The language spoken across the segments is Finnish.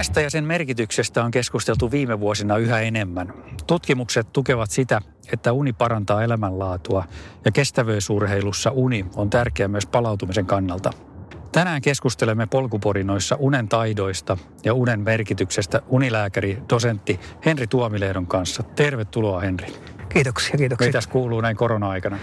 Unesta ja sen merkityksestä on keskusteltu viime vuosina yhä enemmän. Tutkimukset tukevat sitä, että uni parantaa elämänlaatua ja kestävyysurheilussa uni on tärkeä myös palautumisen kannalta. Tänään keskustelemme polkuporinoissa unen taidoista ja unen merkityksestä unilääkäri, dosentti Henri Tuomilehdon kanssa. Tervetuloa Henri. Kiitoksia, kiitoksia. Mitäs kuuluu näin korona-aikana?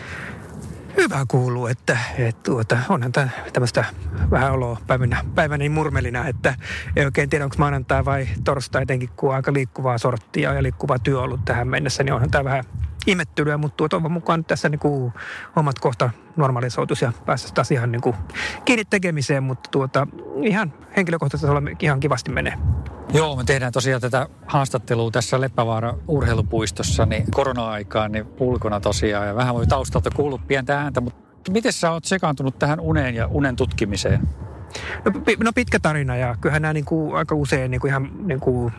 Hyvä kuuluu, että, että tuota, onhan tämmöistä vähän oloa päivänä, päivänä niin murmelina, että ei oikein tiedä, onko maanantai vai torstai etenkin, kun on aika liikkuvaa sorttia ja liikkuvaa työ ollut tähän mennessä, niin onhan tämä vähän imettelyä, mutta tuo toivon mukaan tässä niin kuin hommat kohta normalisoitus ja päästä taas ihan niin kuin kiinni tekemiseen, mutta tuota, ihan henkilökohtaisesti ihan kivasti menee. Joo, me tehdään tosiaan tätä haastattelua tässä Leppävaara urheilupuistossa, niin korona-aikaan niin ulkona tosiaan ja vähän voi taustalta kuulua pientä ääntä, mutta miten sä oot sekaantunut tähän uneen ja unen tutkimiseen? No, no pitkä tarina ja kyllähän nämä niin kuin aika usein niin kuin ihan niin kuin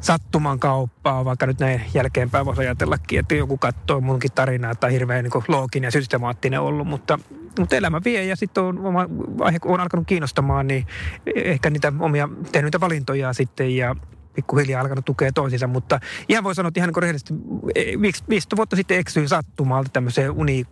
sattuman kauppaa, vaikka nyt näin jälkeenpäin voisi ajatellakin, että joku katsoo munkin tarinaa tai hirveän niin looginen ja systemaattinen ollut, mutta, mutta elämä vie ja sitten on, on, on alkanut kiinnostamaan, niin ehkä niitä omia, tehnyt niitä valintoja sitten ja pikkuhiljaa alkanut tukea toisiinsa, mutta ihan voi sanoa, että ihan niin rehellisesti, 15 vuotta sitten eksyin sattumalta tämmöiseen uni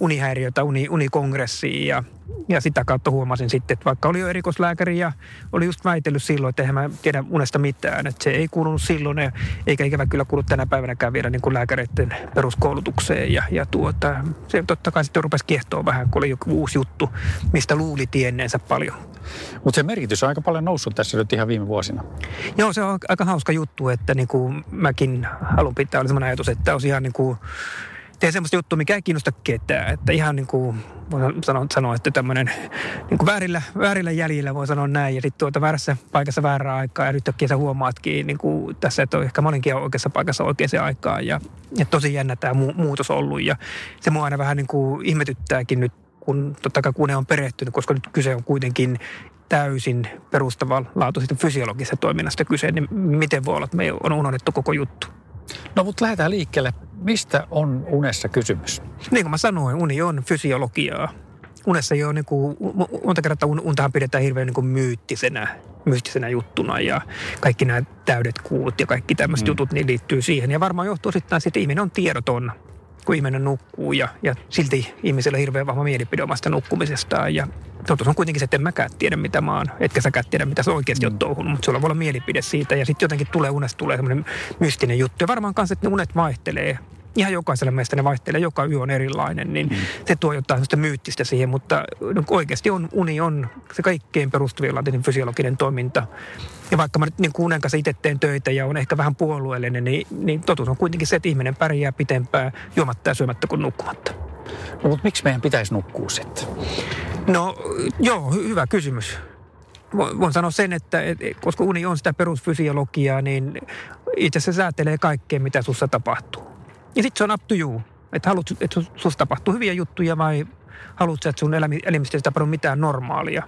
unihäiriötä, uni, unikongressiin ja, ja sitä kautta huomasin sitten, että vaikka oli jo erikoislääkäri ja oli just väitellyt silloin, että eihän mä tiedä unesta mitään, että se ei kuulunut silloin eikä ikävä kyllä kuulu tänä päivänäkään vielä niin kuin lääkäreiden peruskoulutukseen ja, ja tuota, se totta kai sitten rupesi kiehtoa vähän, kun oli joku uusi juttu, mistä luuli tienneensä paljon. Mutta se merkitys on aika paljon noussut tässä nyt ihan viime vuosina. Joo, se on aika hauska juttu, että niin kuin mäkin haluan pitää, oli sellainen ajatus, että olisi ihan niin kuin tee semmoista juttua, mikä ei kiinnosta ketään. Että ihan niin kuin voi sanoa, sanoa että tämmöinen niin kuin väärillä, väärillä jäljillä voi sanoa näin. Ja sitten tuota väärässä paikassa väärää aikaa. Ja nyt sä huomaatkin niin kuin tässä, että ehkä mä olinkin oikeassa paikassa oikeaan aikaan. Ja, ja tosi jännä tämä mu- muutos ollut. Ja se mua aina vähän niin kuin ihmetyttääkin nyt, kun totta kai kun ne on perehtynyt, koska nyt kyse on kuitenkin täysin perustavanlaatuisesta fysiologisesta toiminnasta kyse, niin miten voi olla, että me on unohdettu koko juttu? No mutta lähdetään liikkeelle. Mistä on unessa kysymys? Niin kuin mä sanoin, uni on fysiologiaa. Unessa ole niin kuin, monta kertaa untahan pidetään hirveän niin kuin myyttisenä, mystisenä juttuna ja kaikki nämä täydet kuulut ja kaikki tämmöiset mm. jutut niin liittyy siihen. Ja varmaan johtuu sitten siitä, että ihminen on tiedoton kun ihminen nukkuu ja, ja silti ihmisellä on hirveän vahva mielipide omasta nukkumisestaan. Ja totuus on kuitenkin se, että en mäkään tiedä mitä mä oon, etkä säkään tiedä mitä se oikeasti mm. on touhunut, mutta sulla voi olla mielipide siitä ja sitten jotenkin tulee unesta tulee semmoinen mystinen juttu. Ja varmaan kanssa, että ne unet vaihtelee ihan jokaisella meistä ne vaihtelee, joka yö on erilainen, niin mm. se tuo jotain sellaista myyttistä siihen, mutta no, oikeasti on, uni on se kaikkein perustavilla fysiologinen toiminta. Ja vaikka mä nyt niin unen kanssa itse teen töitä ja on ehkä vähän puolueellinen, niin, niin totuus on kuitenkin se, että ihminen pärjää pitempään juomatta ja syömättä kuin nukkumatta. No, mutta miksi meidän pitäisi nukkua sitten? No joo, hyvä kysymys. Voin sanoa sen, että koska uni on sitä perusfysiologiaa, niin itse asiassa säätelee kaikkea, mitä sussa tapahtuu. Ja sitten se on up to you. Että haluat, että susta tapahtuu hyviä juttuja vai haluatko, että sun elimistä ei tapahdu mitään normaalia.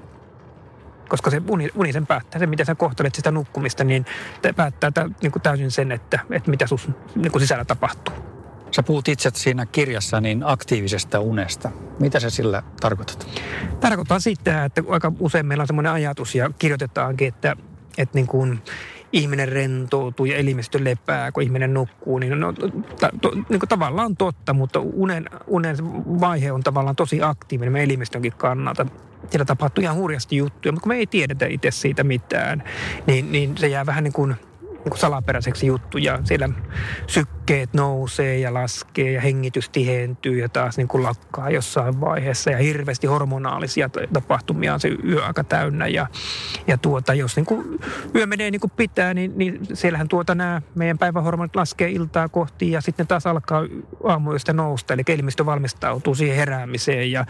Koska se uni, uni sen päättää, se miten sä kohtelet sitä nukkumista, niin päättää niin kuin täysin sen, että, että mitä sus niin kuin sisällä tapahtuu. Sä puhut itse siinä kirjassa niin aktiivisesta unesta. Mitä se sillä tarkoitat? Tarkoittaa sitä, että aika usein meillä on semmoinen ajatus ja kirjoitetaankin, että, että niin kuin ihminen rentoutuu ja elimistö lepää, kun ihminen nukkuu, niin, no, ta, to, niin kuin tavallaan totta, mutta unen, unen vaihe on tavallaan tosi aktiivinen meidän elimistönkin kannalta. Siellä tapahtuu ihan hurjasti juttuja, mutta kun me ei tiedetä itse siitä mitään, niin, niin se jää vähän niin kuin niin salaperäiseksi juttu ja siellä sykkeet nousee ja laskee ja hengitys tihentyy ja taas niin kuin lakkaa jossain vaiheessa. Ja hirveästi hormonaalisia tapahtumia on se yö aika täynnä ja, ja tuota, jos niin kuin yö menee niin kuin pitää, niin, niin siellähän tuota nämä meidän päivähormonit laskee iltaa kohti ja sitten taas alkaa aamuyöstä nousta, eli elimistö valmistautuu siihen heräämiseen ja,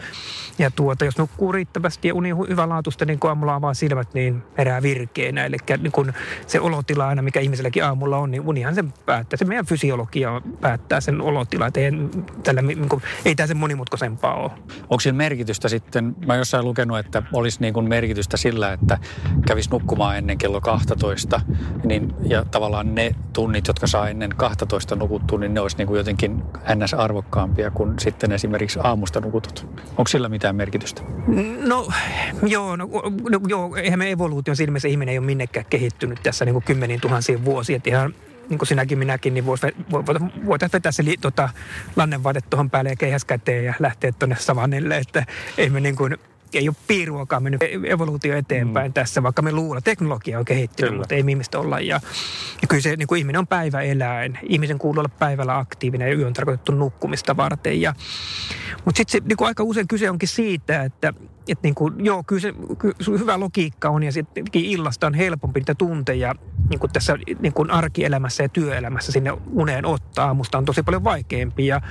ja tuota, jos nukkuu riittävästi ja uni hyvälaatuista, niin kun aamulla avaa silmät, niin herää virkeänä, eli niin kuin se olotila aina, mikä ihmiselläkin aamulla on, niin unihan sen päättää. Se meidän fysiologia päättää sen olotila. Ei, tällä, niin kuin, ei tämä sen monimutkaisempaa ole. Onko sillä merkitystä sitten, mä jossain lukenut, että olisi niin kuin merkitystä sillä, että kävisi nukkumaan ennen kello 12, niin, ja tavallaan ne tunnit, jotka saa ennen 12 nukuttua, niin ne olisi niin kuin jotenkin ns. arvokkaampia kuin sitten esimerkiksi aamusta nukutut. Onko sillä mitään merkitystä? No joo, no, no, joo eihän me evoluution silmissä ihminen ei ole minnekään kehittynyt tässä niin kuin kymmeniin tuhansiin vuosiin. Että ihan niin kuin sinäkin minäkin, niin voitaisiin voitaisiin vetää se li, tota, lannenvaate tuohon päälle ja keihäs käteen ja lähteä tuonne savannille. Että ei me niin kuin, ei ole piiruakaan mennyt evoluutio eteenpäin mm. tässä, vaikka me luulla, teknologia on kehittynyt, kyllä. mutta ei ihmistä olla. Ja, ja kyllä se niin kuin ihminen on päiväeläin. Ihmisen kuuluu olla päivällä aktiivinen ja yö on tarkoitettu nukkumista varten. Ja, mutta sitten niin aika usein kyse onkin siitä, että että niin kuin, joo, kyllä se kyllä hyvä logiikka on ja sittenkin illasta on helpompi niitä tunteja niin kuin tässä niin kuin arkielämässä ja työelämässä sinne uneen ottaa. Musta on tosi paljon vaikeampi ja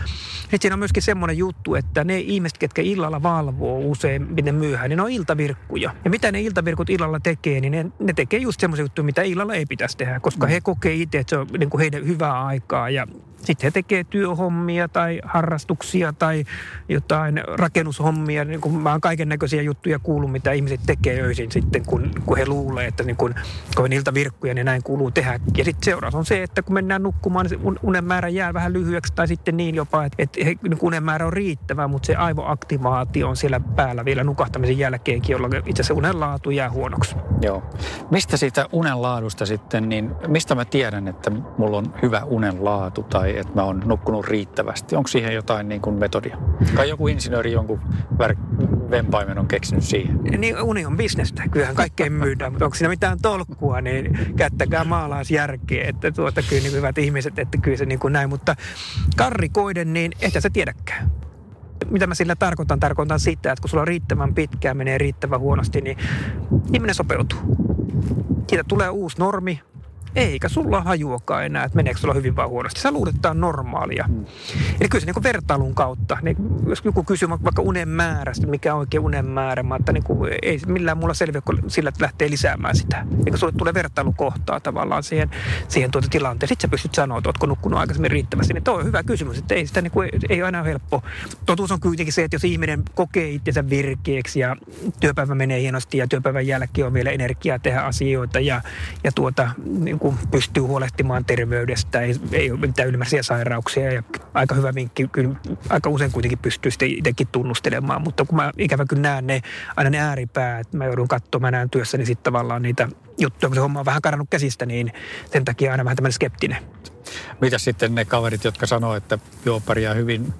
sitten siinä on myöskin semmoinen juttu, että ne ihmiset, ketkä illalla valvoo usein, miten myöhään, niin ne on iltavirkkuja. Ja mitä ne iltavirkut illalla tekee, niin ne, ne tekee just semmoisia juttuja, mitä illalla ei pitäisi tehdä, koska mm. he kokee itse, että se on niin kuin heidän hyvää aikaa ja sitten he tekee työhommia tai harrastuksia tai jotain rakennushommia. Niin kuin mä oon kaiken näköisiä juttuja kuullut, mitä ihmiset tekee öisin sitten, kun, kun he luulee, että niin kun, kun niiltä virkkuja, niin näin kuuluu tehdä. Ja sitten seuraus on se, että kun mennään nukkumaan, niin unen määrä jää vähän lyhyeksi tai sitten niin jopa, että, että niin unen määrä on riittävä, mutta se aivoaktivaatio on siellä päällä vielä nukahtamisen jälkeenkin, jolloin itse asiassa unen laatu jää huonoksi. Joo. Mistä siitä unen laadusta sitten, niin mistä mä tiedän, että mulla on hyvä unen laatu tai että mä oon nukkunut riittävästi? Onko siihen jotain niin kuin metodia? Tai joku insinööri jonkun vär- vempaimen on keksinyt siihen? Niin uni on bisnestä. Kyllähän kaikkein myydään, mutta onko siinä mitään tolkkua, niin käyttäkää maalaisjärkeä, että tuota kyllä niin hyvät ihmiset, että kyllä se niin kuin näin. Mutta karrikoiden, niin ehkä sä tiedäkään. Mitä mä sillä tarkoitan? Tarkoitan sitä, että kun sulla on riittävän pitkään, menee riittävän huonosti, niin ihminen sopeutuu. Siitä tulee uusi normi, eikä sulla hajuakaan enää, että meneekö sulla hyvin vai huonosti. Sä luulet, että on normaalia. Mm. Eli kyllä se niin vertailun kautta, niin jos joku kysyy vaikka unen määrästä, mikä on oikein unen määrä, mä, että niin kuin, ei millään mulla selviä, kun sillä että lähtee lisäämään sitä. Eikä sulle tulee vertailukohtaa tavallaan siihen, siihen tuota tilanteen. Sitten sä pystyt sanoa, että ootko nukkunut aikaisemmin riittävästi. Niin toi on hyvä kysymys, että ei sitä niin kuin, ei aina ole helppo. Totuus on kuitenkin se, että jos ihminen kokee itsensä virkeäksi ja työpäivä menee hienosti ja työpäivän jälkeen on vielä energiaa tehdä asioita ja, ja tuota, niin kuin pystyy huolehtimaan terveydestä, ei, ei ole mitään ylimääräisiä sairauksia ja aika hyvä vinkki, kyllä aika usein kuitenkin pystyy sitten itsekin tunnustelemaan, mutta kun mä ikävä kyllä näen ne, aina ne ääripäät, mä joudun katsomaan, mä näen työssäni niin sitten tavallaan niitä juttuja, kun se homma on vähän karannut käsistä, niin sen takia aina vähän tämmöinen skeptinen. Mitä sitten ne kaverit, jotka sanoo, että joo pärjää hyvin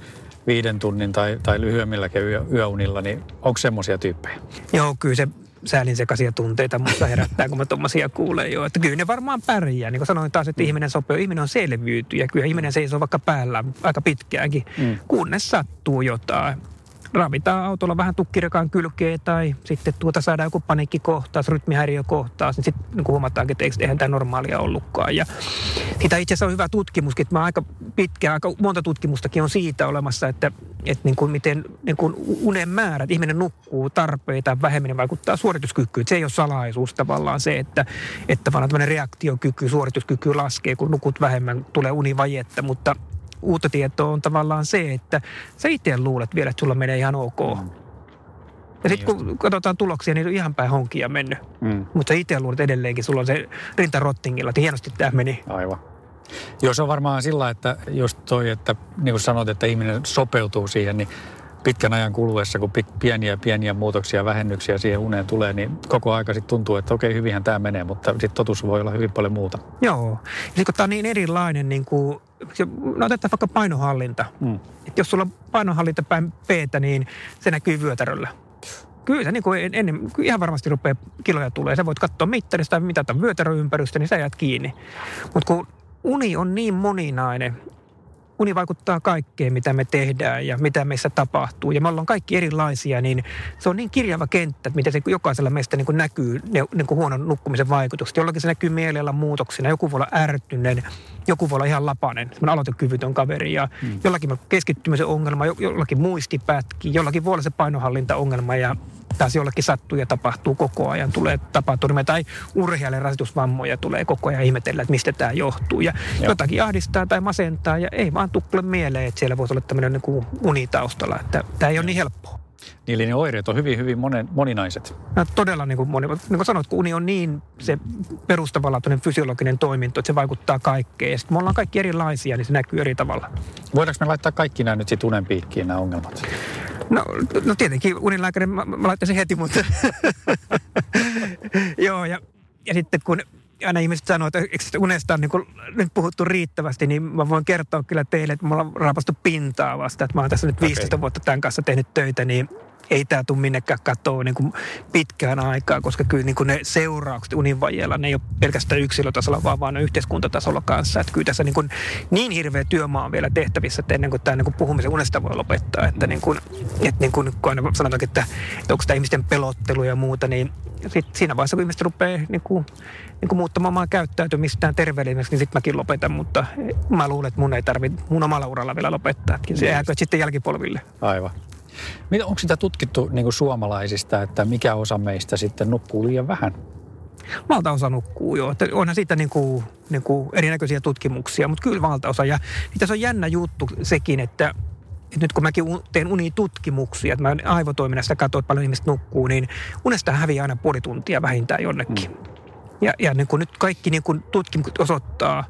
viiden tunnin tai, tai lyhyemmilläkin yö, yöunilla, niin onko semmoisia tyyppejä? Joo, kyllä se säälin sekaisia tunteita mutta herättää, kun mä tuommoisia kuulen jo. Että kyllä ne varmaan pärjää. Niin kuin sanoin taas, että mm. ihminen sopii, ihminen on selviytyjä. Kyllä ihminen seisoo vaikka päällä aika pitkäänkin, mm. kunnes sattuu jotain ravitaan autolla vähän tukkirekaan kylkeen tai sitten tuota saadaan joku paniikkikohtaus, rytmihäiriökohtaus, niin sitten niin huomataan, että eihän tämä normaalia ollutkaan. Ja siitä itse asiassa on hyvä tutkimuskin, että mä aika pitkä, aika monta tutkimustakin on siitä olemassa, että, että niin kuin miten niin kuin unen määrä, että ihminen nukkuu tarpeita vähemmän vaikuttaa suorituskykyyn. Se ei ole salaisuus tavallaan se, että, että tämmöinen reaktiokyky, suorituskyky laskee, kun nukut vähemmän, tulee univajetta, mutta uutta tietoa on tavallaan se, että sä itse luulet vielä, että sulla menee ihan ok. Mm. Ja sitten kun katsotaan tuloksia, niin on ihan päin honkia mennyt. Mm. Mutta sä itse luulet edelleenkin, sulla on se rintarottingilla, että hienosti tämä meni. Aivan. Joo, se on varmaan sillä, että just toi, että niin kuin sanoit, että ihminen sopeutuu siihen, niin pitkän ajan kuluessa, kun pieniä pieniä muutoksia, vähennyksiä siihen uneen tulee, niin koko aika sitten tuntuu, että okei, hyvinhän tämä menee, mutta sitten totuus voi olla hyvin paljon muuta. Joo. Ja kun tämä on niin erilainen, niin kuin, no otetaan vaikka painohallinta. Mm. Et jos sulla on painohallinta päin p niin se näkyy vyötäröllä. Kyllä se niin kuin ennen, ihan varmasti rupeaa kiloja tulee. Sä voit katsoa mittarista ja mitata vyötäröympärystä, niin sä jäät kiinni. Mutta kun uni on niin moninainen, uni vaikuttaa kaikkeen, mitä me tehdään ja mitä meissä tapahtuu. Ja me ollaan kaikki erilaisia, niin se on niin kirjava kenttä, että miten se jokaisella meistä niin kuin näkyy ne, niin kuin huonon nukkumisen vaikutukset. Jollakin se näkyy mielellä muutoksina, joku voi olla ärtyinen, joku voi olla ihan lapanen, semmoinen aloitekyvytön kaveri. Ja hmm. jollakin keskittymisen ongelma, jollakin muistipätki, jollakin voi olla se painohallintaongelma ja taas jollekin sattuu ja tapahtuu koko ajan. Tulee tapaturmia tai urheilijalle rasitusvammoja tulee koko ajan ihmetellä, että mistä tämä johtuu. Ja Joo. jotakin ahdistaa tai masentaa ja ei vaan tukkule mieleen, että siellä voisi olla tämmöinen niin unitaustalla. Että tämä ei ole niin helppoa. Niin, eli ne oireet on hyvin, hyvin monen, moninaiset. No, todella niin kuin, moni, niin kuin sanoit, kun uni on niin se perustavanlaatuinen fysiologinen toiminto, että se vaikuttaa kaikkeen. Ja sitten me ollaan kaikki erilaisia, niin se näkyy eri tavalla. Voidaanko me laittaa kaikki nämä nyt sitten unen piikkiin, nämä ongelmat? No, no tietenkin unilääkäri mä, mä laittaisin heti, mutta joo, ja, ja sitten kun aina ihmiset sanoo, että eikö unesta on niin kuin nyt puhuttu riittävästi, niin mä voin kertoa kyllä teille, että mulla on raapastu pintaa vasta. Että mä oon tässä nyt 15 okay. vuotta tämän kanssa tehnyt töitä, niin ei tämä tule minnekään katoa niin kuin pitkään aikaa, koska kyllä niin kuin ne seuraukset uninvajeella, ne ei ole pelkästään yksilötasolla, vaan vaan yhteiskuntatasolla kanssa. Että kyllä tässä niin, kuin niin hirveä työmaa on vielä tehtävissä, että ennen kuin tämä niin kuin puhumisen unesta voi lopettaa. Että, niin kuin, että niin kuin, kun aina sanotaan, että, että onko tämä ihmisten pelottelu ja muuta, niin sit siinä vaiheessa, kun ihmiset rupeaa niin kuin, niin kuin muuttamaan omaa käyttäytymistään terveelliseksi, niin sitten mäkin lopetan. Mutta mä luulen, että mun ei tarvitse mun omalla uralla vielä lopettaa. Että se jääkö sitten jälkipolville. Aivan. Onko sitä tutkittu niin kuin suomalaisista, että mikä osa meistä sitten nukkuu liian vähän? Valtaosa nukkuu jo. Että onhan siitä niin kuin, niin kuin erinäköisiä tutkimuksia, mutta kyllä valtaosa. Ja niin tässä on jännä juttu sekin, että, että nyt kun mäkin teen unitutkimuksia, että mä aivotoiminnasta katsoin, että paljon ihmiset nukkuu, niin unesta häviää aina puoli tuntia vähintään jonnekin. Mm. Ja, ja niin kuin nyt kaikki niin kuin tutkimukset osoittaa,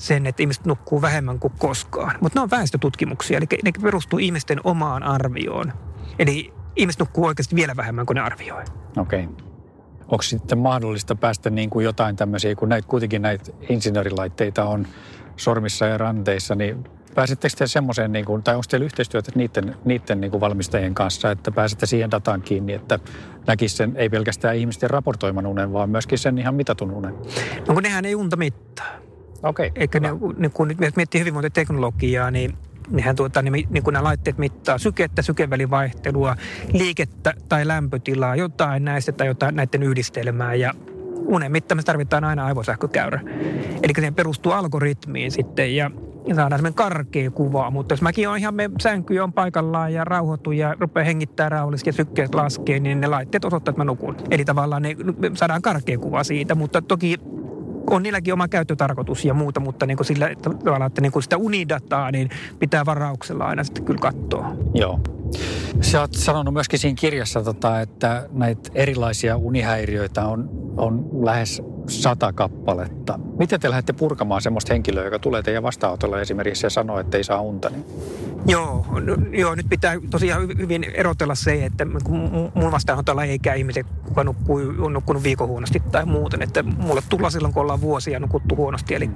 sen, että ihmiset nukkuu vähemmän kuin koskaan. Mutta ne on väestötutkimuksia, eli ne perustuu ihmisten omaan arvioon. Eli ihmiset nukkuu oikeasti vielä vähemmän kuin ne arvioi. Okei. Okay. Onko sitten mahdollista päästä niin kuin jotain tämmöisiä, kun näitä, kuitenkin näitä insinöörilaitteita on sormissa ja ranteissa, niin pääsettekö te semmoiseen, niin kuin, tai onko teillä yhteistyötä niiden, niiden niin kuin valmistajien kanssa, että pääsette siihen dataan kiinni, että näkisi sen ei pelkästään ihmisten raportoiman unen, vaan myöskin sen ihan mitatun unen? No kun nehän ei unta mittaa. Okei. Okay, Eikä ne, niin kun nyt miettii hyvinvointiteknologiaa, niin nehän tuota, niin, niin kun nämä laitteet mittaa sykettä, sykevälivaihtelua, liikettä tai lämpötilaa, jotain näistä tai jotain näiden yhdistelmää ja unen mittaamista tarvitaan aina aivosähkökäyrä. Eli se perustuu algoritmiin sitten ja saadaan semmoinen karkea kuva, mutta jos mäkin on ihan me sänky on paikallaan ja rauhoitu ja rupeaa hengittää rauhallisesti ja sykkeet laskee, niin ne laitteet osoittavat, että mä nukun. Eli tavallaan ne, saadaan karkea kuva siitä, mutta toki on niilläkin oma käyttötarkoitus ja muuta, mutta niin kuin sillä että, tavallaan, että niin kuin sitä unidataa, niin pitää varauksella aina sitten kyllä katsoa. Joo. Sä oot sanonut myöskin siinä kirjassa, tota, että näitä erilaisia unihäiriöitä on, on lähes sata kappaletta. Miten te lähdette purkamaan semmoista henkilöä, joka tulee teidän vastaanotolle esimerkiksi ja sanoo, että ei saa unta? Niin? Joo, no, joo, nyt pitää tosiaan hyvin erotella se, että kun mun vastaanotolla ei käy ihmiset, kuka nukkuu, on nukkunut viikon huonosti tai muuten. Että mulle tulla silloin, kun ollaan vuosia nukuttu huonosti. Eli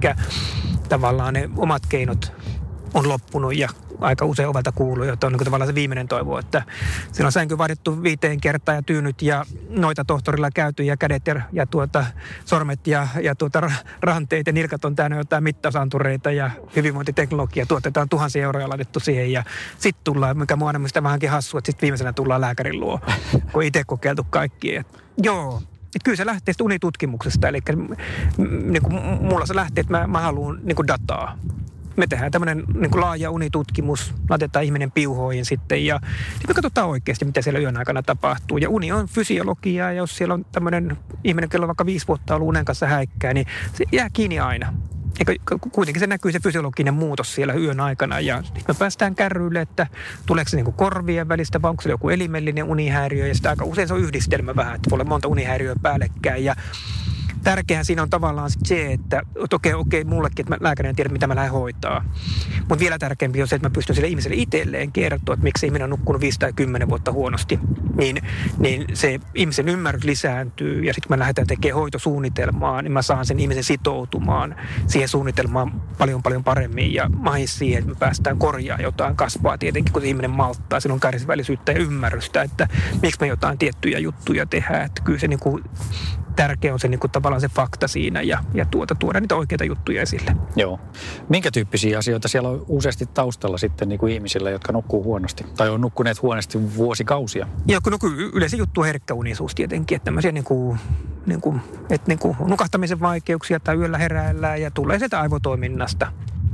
tavallaan ne omat keinot on loppunut ja aika usein ovelta kuuluu, että on niin tavallaan se viimeinen toivo, että siinä on sänky vaadittu viiteen kertaa ja tyynyt ja noita tohtorilla käyty ja kädet ja, ja tuota, sormet ja, ja tuota, ranteet ja nilkat on täynnä jotain mittausantureita ja hyvinvointiteknologia tuotetaan tuhansia euroja laitettu siihen ja sitten tullaan, mikä mua on vähänkin hassu, että sitten viimeisenä tullaan lääkärin luo, kun itse kokeiltu kaikki. Et, joo, et kyllä se lähtee unitutkimuksesta, eli niin kuin mulla se lähtee, että mä, mä haluan niin kuin dataa me tehdään tämmöinen niin laaja unitutkimus, laitetaan ihminen piuhoihin sitten ja niin me katsotaan oikeasti, mitä siellä yön aikana tapahtuu. Ja uni on fysiologiaa ja jos siellä on tämmöinen ihminen, kello vaikka viisi vuotta ollut unen kanssa häikkää, niin se jää kiinni aina. Eikä, kuitenkin se näkyy se fysiologinen muutos siellä yön aikana ja me päästään kärryille, että tuleeko se niin kuin korvien välistä vai onko se joku elimellinen unihäiriö ja sitä aika usein se on yhdistelmä vähän, että voi olla monta unihäiriöä päällekkäin ja tärkeää siinä on tavallaan se, että okei, okei, mullekin, että mä lääkärinä tiedän, mitä mä lähden hoitaa. Mutta vielä tärkeämpi on se, että mä pystyn sille ihmiselle itselleen kertoa, että miksi ihminen on nukkunut 5 tai 10 vuotta huonosti. Niin, niin se ihmisen ymmärrys lisääntyy ja sitten mä lähdetään tekemään hoitosuunnitelmaa, niin mä saan sen ihmisen sitoutumaan siihen suunnitelmaan paljon paljon paremmin ja mahis siihen, että me päästään korjaa jotain kasvaa tietenkin, kun ihminen malttaa. Silloin kärsivällisyyttä ja ymmärrystä, että miksi me jotain tiettyjä juttuja tehdään. Että kyllä se niin kuin tärkeä on se niin kuin tavallaan se fakta siinä ja, ja tuota, tuoda niitä oikeita juttuja esille. Joo. Minkä tyyppisiä asioita siellä on useasti taustalla sitten niin kuin ihmisillä, jotka nukkuu huonosti tai on nukkuneet huonosti vuosikausia? Joo, kun no, yleensä juttu on herkkäunisuus tietenkin, että tämmöisiä niin kuin, niin kuin, että niin kuin nukahtamisen vaikeuksia tai yöllä heräällään ja tulee sieltä aivotoiminnasta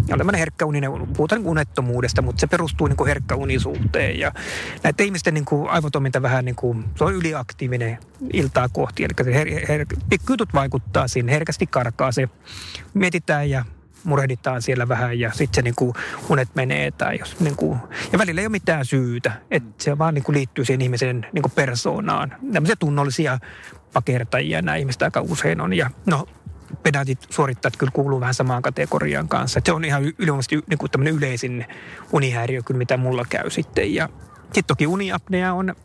Ja on herkkä uninen, puhutaan niin unettomuudesta, mutta se perustuu niin kuin herkkäunisuuteen. Ja näiden ihmisten niin kuin aivotoiminta vähän niin kuin, se on yliaktiivinen iltaa kohti. Eli se her, her, vaikuttaa siinä, herkästi karkaa se. Mietitään ja murehditaan siellä vähän ja sitten se niin kuin unet menee. Tai jos, niin kuin, ja välillä ei ole mitään syytä. Että se vaan niin kuin liittyy siihen ihmisen niin kuin persoonaan. Tämmöisiä tunnollisia pakertajia nämä ihmiset aika usein on. Ja no, pedantit suorittajat kyllä kuuluu vähän samaan kategoriaan kanssa. Et se on ihan yleisesti niin kuin tämmöinen yleisin unihäiriö kyllä, mitä mulla käy sitten. Ja sitten toki uniapnea on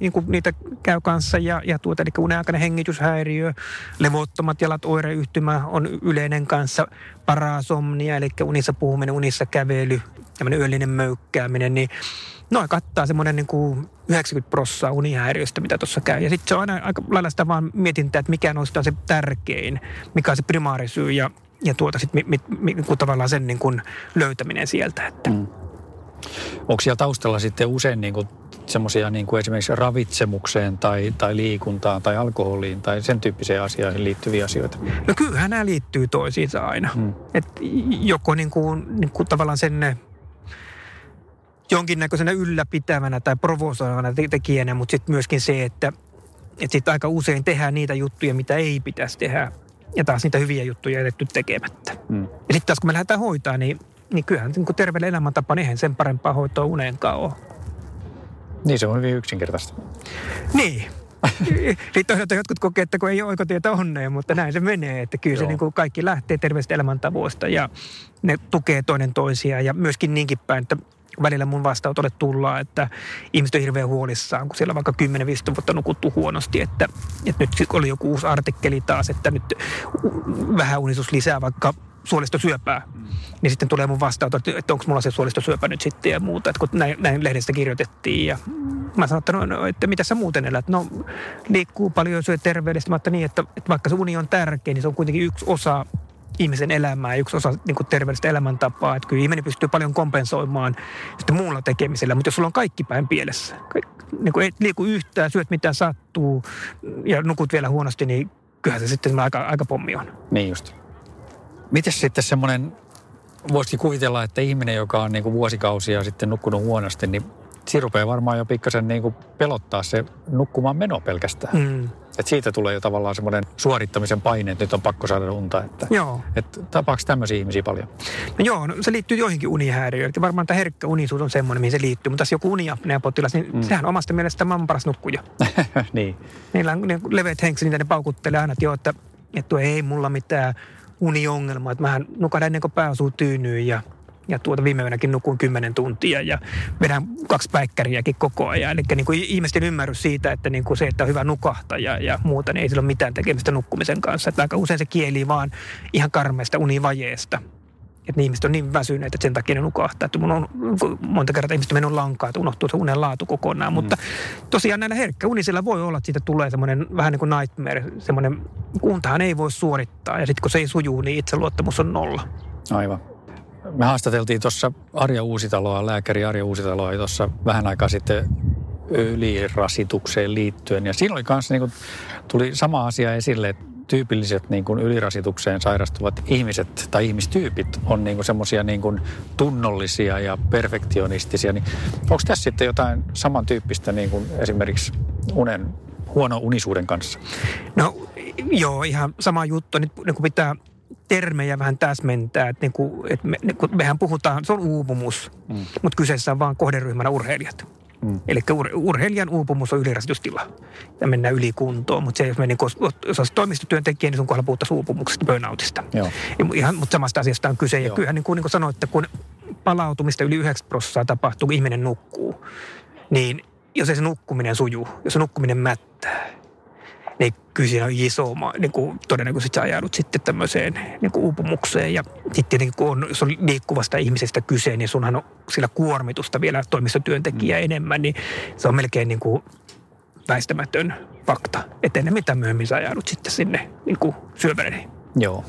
niin kuin niitä käy kanssa ja, ja tuota, eli uneaikainen hengityshäiriö, levottomat jalat oireyhtymä on yleinen kanssa, parasomnia, eli unissa puhuminen, unissa kävely, tämmöinen yöllinen möykkääminen, niin noin kattaa semmoinen niin kuin 90 prossaa unihäiriöstä, mitä tuossa käy. Ja sitten se on aina aika lailla sitä vaan mietintää, että mikä on se tärkein, mikä on se primaarisyy ja, ja tuota sitten mi, mi, mi, tavallaan sen niin kuin löytäminen sieltä. Että. Mm. Onko siellä taustalla sitten usein niin kuin semmoisia niin kuin esimerkiksi ravitsemukseen tai, tai liikuntaan tai alkoholiin tai sen tyyppiseen asioihin liittyviä asioita? No kyllähän nämä liittyy toisiinsa aina. Hmm. Et joko niin kuin, niin kuin tavallaan sen jonkinnäköisenä ylläpitävänä tai provosoivana tekijänä, mutta sitten myöskin se, että, että sitten aika usein tehdään niitä juttuja, mitä ei pitäisi tehdä. Ja taas niitä hyviä juttuja jätetty tekemättä. Hmm. Ja sitten taas kun me lähdetään hoitaa, niin, niin kyllähän niin terveellä elämäntapa, niin eihän sen parempaa hoitoa uneenkaan ole. Niin, se on hyvin yksinkertaista. Niin. Sitten on jotkut kokee, että kun ei ole oikotietä onneen, mutta näin se menee. Että kyllä Joo. se niin kuin kaikki lähtee terveestä elämäntavoista ja ne tukee toinen toisiaan. Ja myöskin niinkin päin, että välillä mun vastaanotolle tullaan, että ihmiset on hirveän huolissaan, kun siellä on vaikka 10-15 vuotta nukuttu huonosti, että, että nyt oli joku uusi artikkeli taas, että nyt vähän unistus lisää vaikka suolistosyöpää. Mm. Niin sitten tulee mun vastaanotto, että onko mulla se suolistosyöpä nyt sitten ja muuta. Että kun näin, näin lehdestä kirjoitettiin ja mä sanoin, että, no, no, että mitä sä muuten elät? No liikkuu paljon, syö terveydestä. Mä että niin, että, että vaikka se uni on tärkeä, niin se on kuitenkin yksi osa ihmisen elämää, yksi osa niin kuin terveellistä elämäntapaa. Että kyllä ihminen pystyy paljon kompensoimaan sitten muulla tekemisellä, mutta jos sulla on kaikki päin pielessä, niin kuin ei liiku yhtään, syöt mitä sattuu ja nukut vielä huonosti, niin kyllähän se sitten aika, aika pommi on. Niin just. Miten sitten semmoinen, voisikin kuvitella, että ihminen, joka on niin kuin vuosikausia sitten nukkunut huonosti, niin siinä rupeaa varmaan jo pikkasen niin kuin pelottaa se nukkumaan meno pelkästään. Mm. Et siitä tulee jo tavallaan semmoinen suorittamisen paine, että nyt on pakko saada unta. Että, joo. Et tapaako tämmöisiä ihmisiä paljon? No joo, no se liittyy joihinkin unihäiriöihin. Varmaan tämä herkkä unisuus on semmoinen, mihin se liittyy. Mutta jos joku uniapnea-potilas, niin mm. sehän omasta mielestä maailman paras nukkuja. niin. Niillä on ne leveät henkset, niitä ne paukuttelee aina, että joo, että, että ei mulla mitään uniongelma. Että mähän nukan ennen kuin pää osuu tyynyyn ja ja tuota viime yönäkin nukuin 10 tuntia ja vedän kaksi päikkäriäkin koko ajan. Eli niin kuin ihmisten ymmärrys siitä, että niin kuin se, että on hyvä nukahtaja ja muuta, niin ei sillä ole mitään tekemistä nukkumisen kanssa. Että aika usein se kieli vaan ihan karmeista univajeesta. Että ihmiset on niin väsyneet, että sen takia ne nukahtaa. Että mun on monta kertaa ihmiset mennyt lankaa, että unohtuu se unen laatu kokonaan. Mm. Mutta tosiaan näillä herkkäunisilla voi olla, että siitä tulee semmoinen vähän niin kuin nightmare. Semmoinen, untahan ei voi suorittaa ja sitten kun se ei sujuu, niin itseluottamus on nolla. Aivan. Me haastateltiin tuossa Arja Uusitaloa, lääkäri Arja Uusitaloa tuossa vähän aikaa sitten ylirasitukseen liittyen. Ja siinä oli kanssa, niin kuin, tuli sama asia esille, että tyypilliset niin kuin ylirasitukseen sairastuvat ihmiset tai ihmistyypit on niin semmoisia niin tunnollisia ja perfektionistisia. Niin onko tässä sitten jotain samantyyppistä niin kuin esimerkiksi unen, huono unisuuden kanssa? No joo, ihan sama juttu. Nyt niin pitää termejä vähän täsmentää. Että, niin kuin, että me, niin kuin mehän puhutaan, se on uupumus, mm. mutta kyseessä on vain kohderyhmänä urheilijat. Mm. Eli ur, urheilijan uupumus on ylirasitustila. Ja mennään ylikuntoon. Mutta se, jos me niin jos olisi toimistotyöntekijä, niin sun kohdalla puhuttaisiin uupumuksesta, burnoutista. Joo. Ihan, mutta samasta asiasta on kyse. Ja kyllähän niin kuin, niin kuin sanoit, että kun palautumista yli 9 prosenttia tapahtuu, kun ihminen nukkuu, niin jos ei se nukkuminen sujuu, jos se nukkuminen mättää, niin kyllä siinä on iso niin kuin todennäköisesti sä ajaudut sitten tämmöiseen niin kuin uupumukseen. Ja sitten tietenkin kun on, jos on liikkuvasta ihmisestä kyse, niin sunhan on sillä kuormitusta vielä toimistotyöntekijä mm. enemmän, niin se on melkein niin kuin väistämätön fakta. Että ennen mitä myöhemmin sä ajaudut sitten sinne niin kuin syöpäreihin. Joo.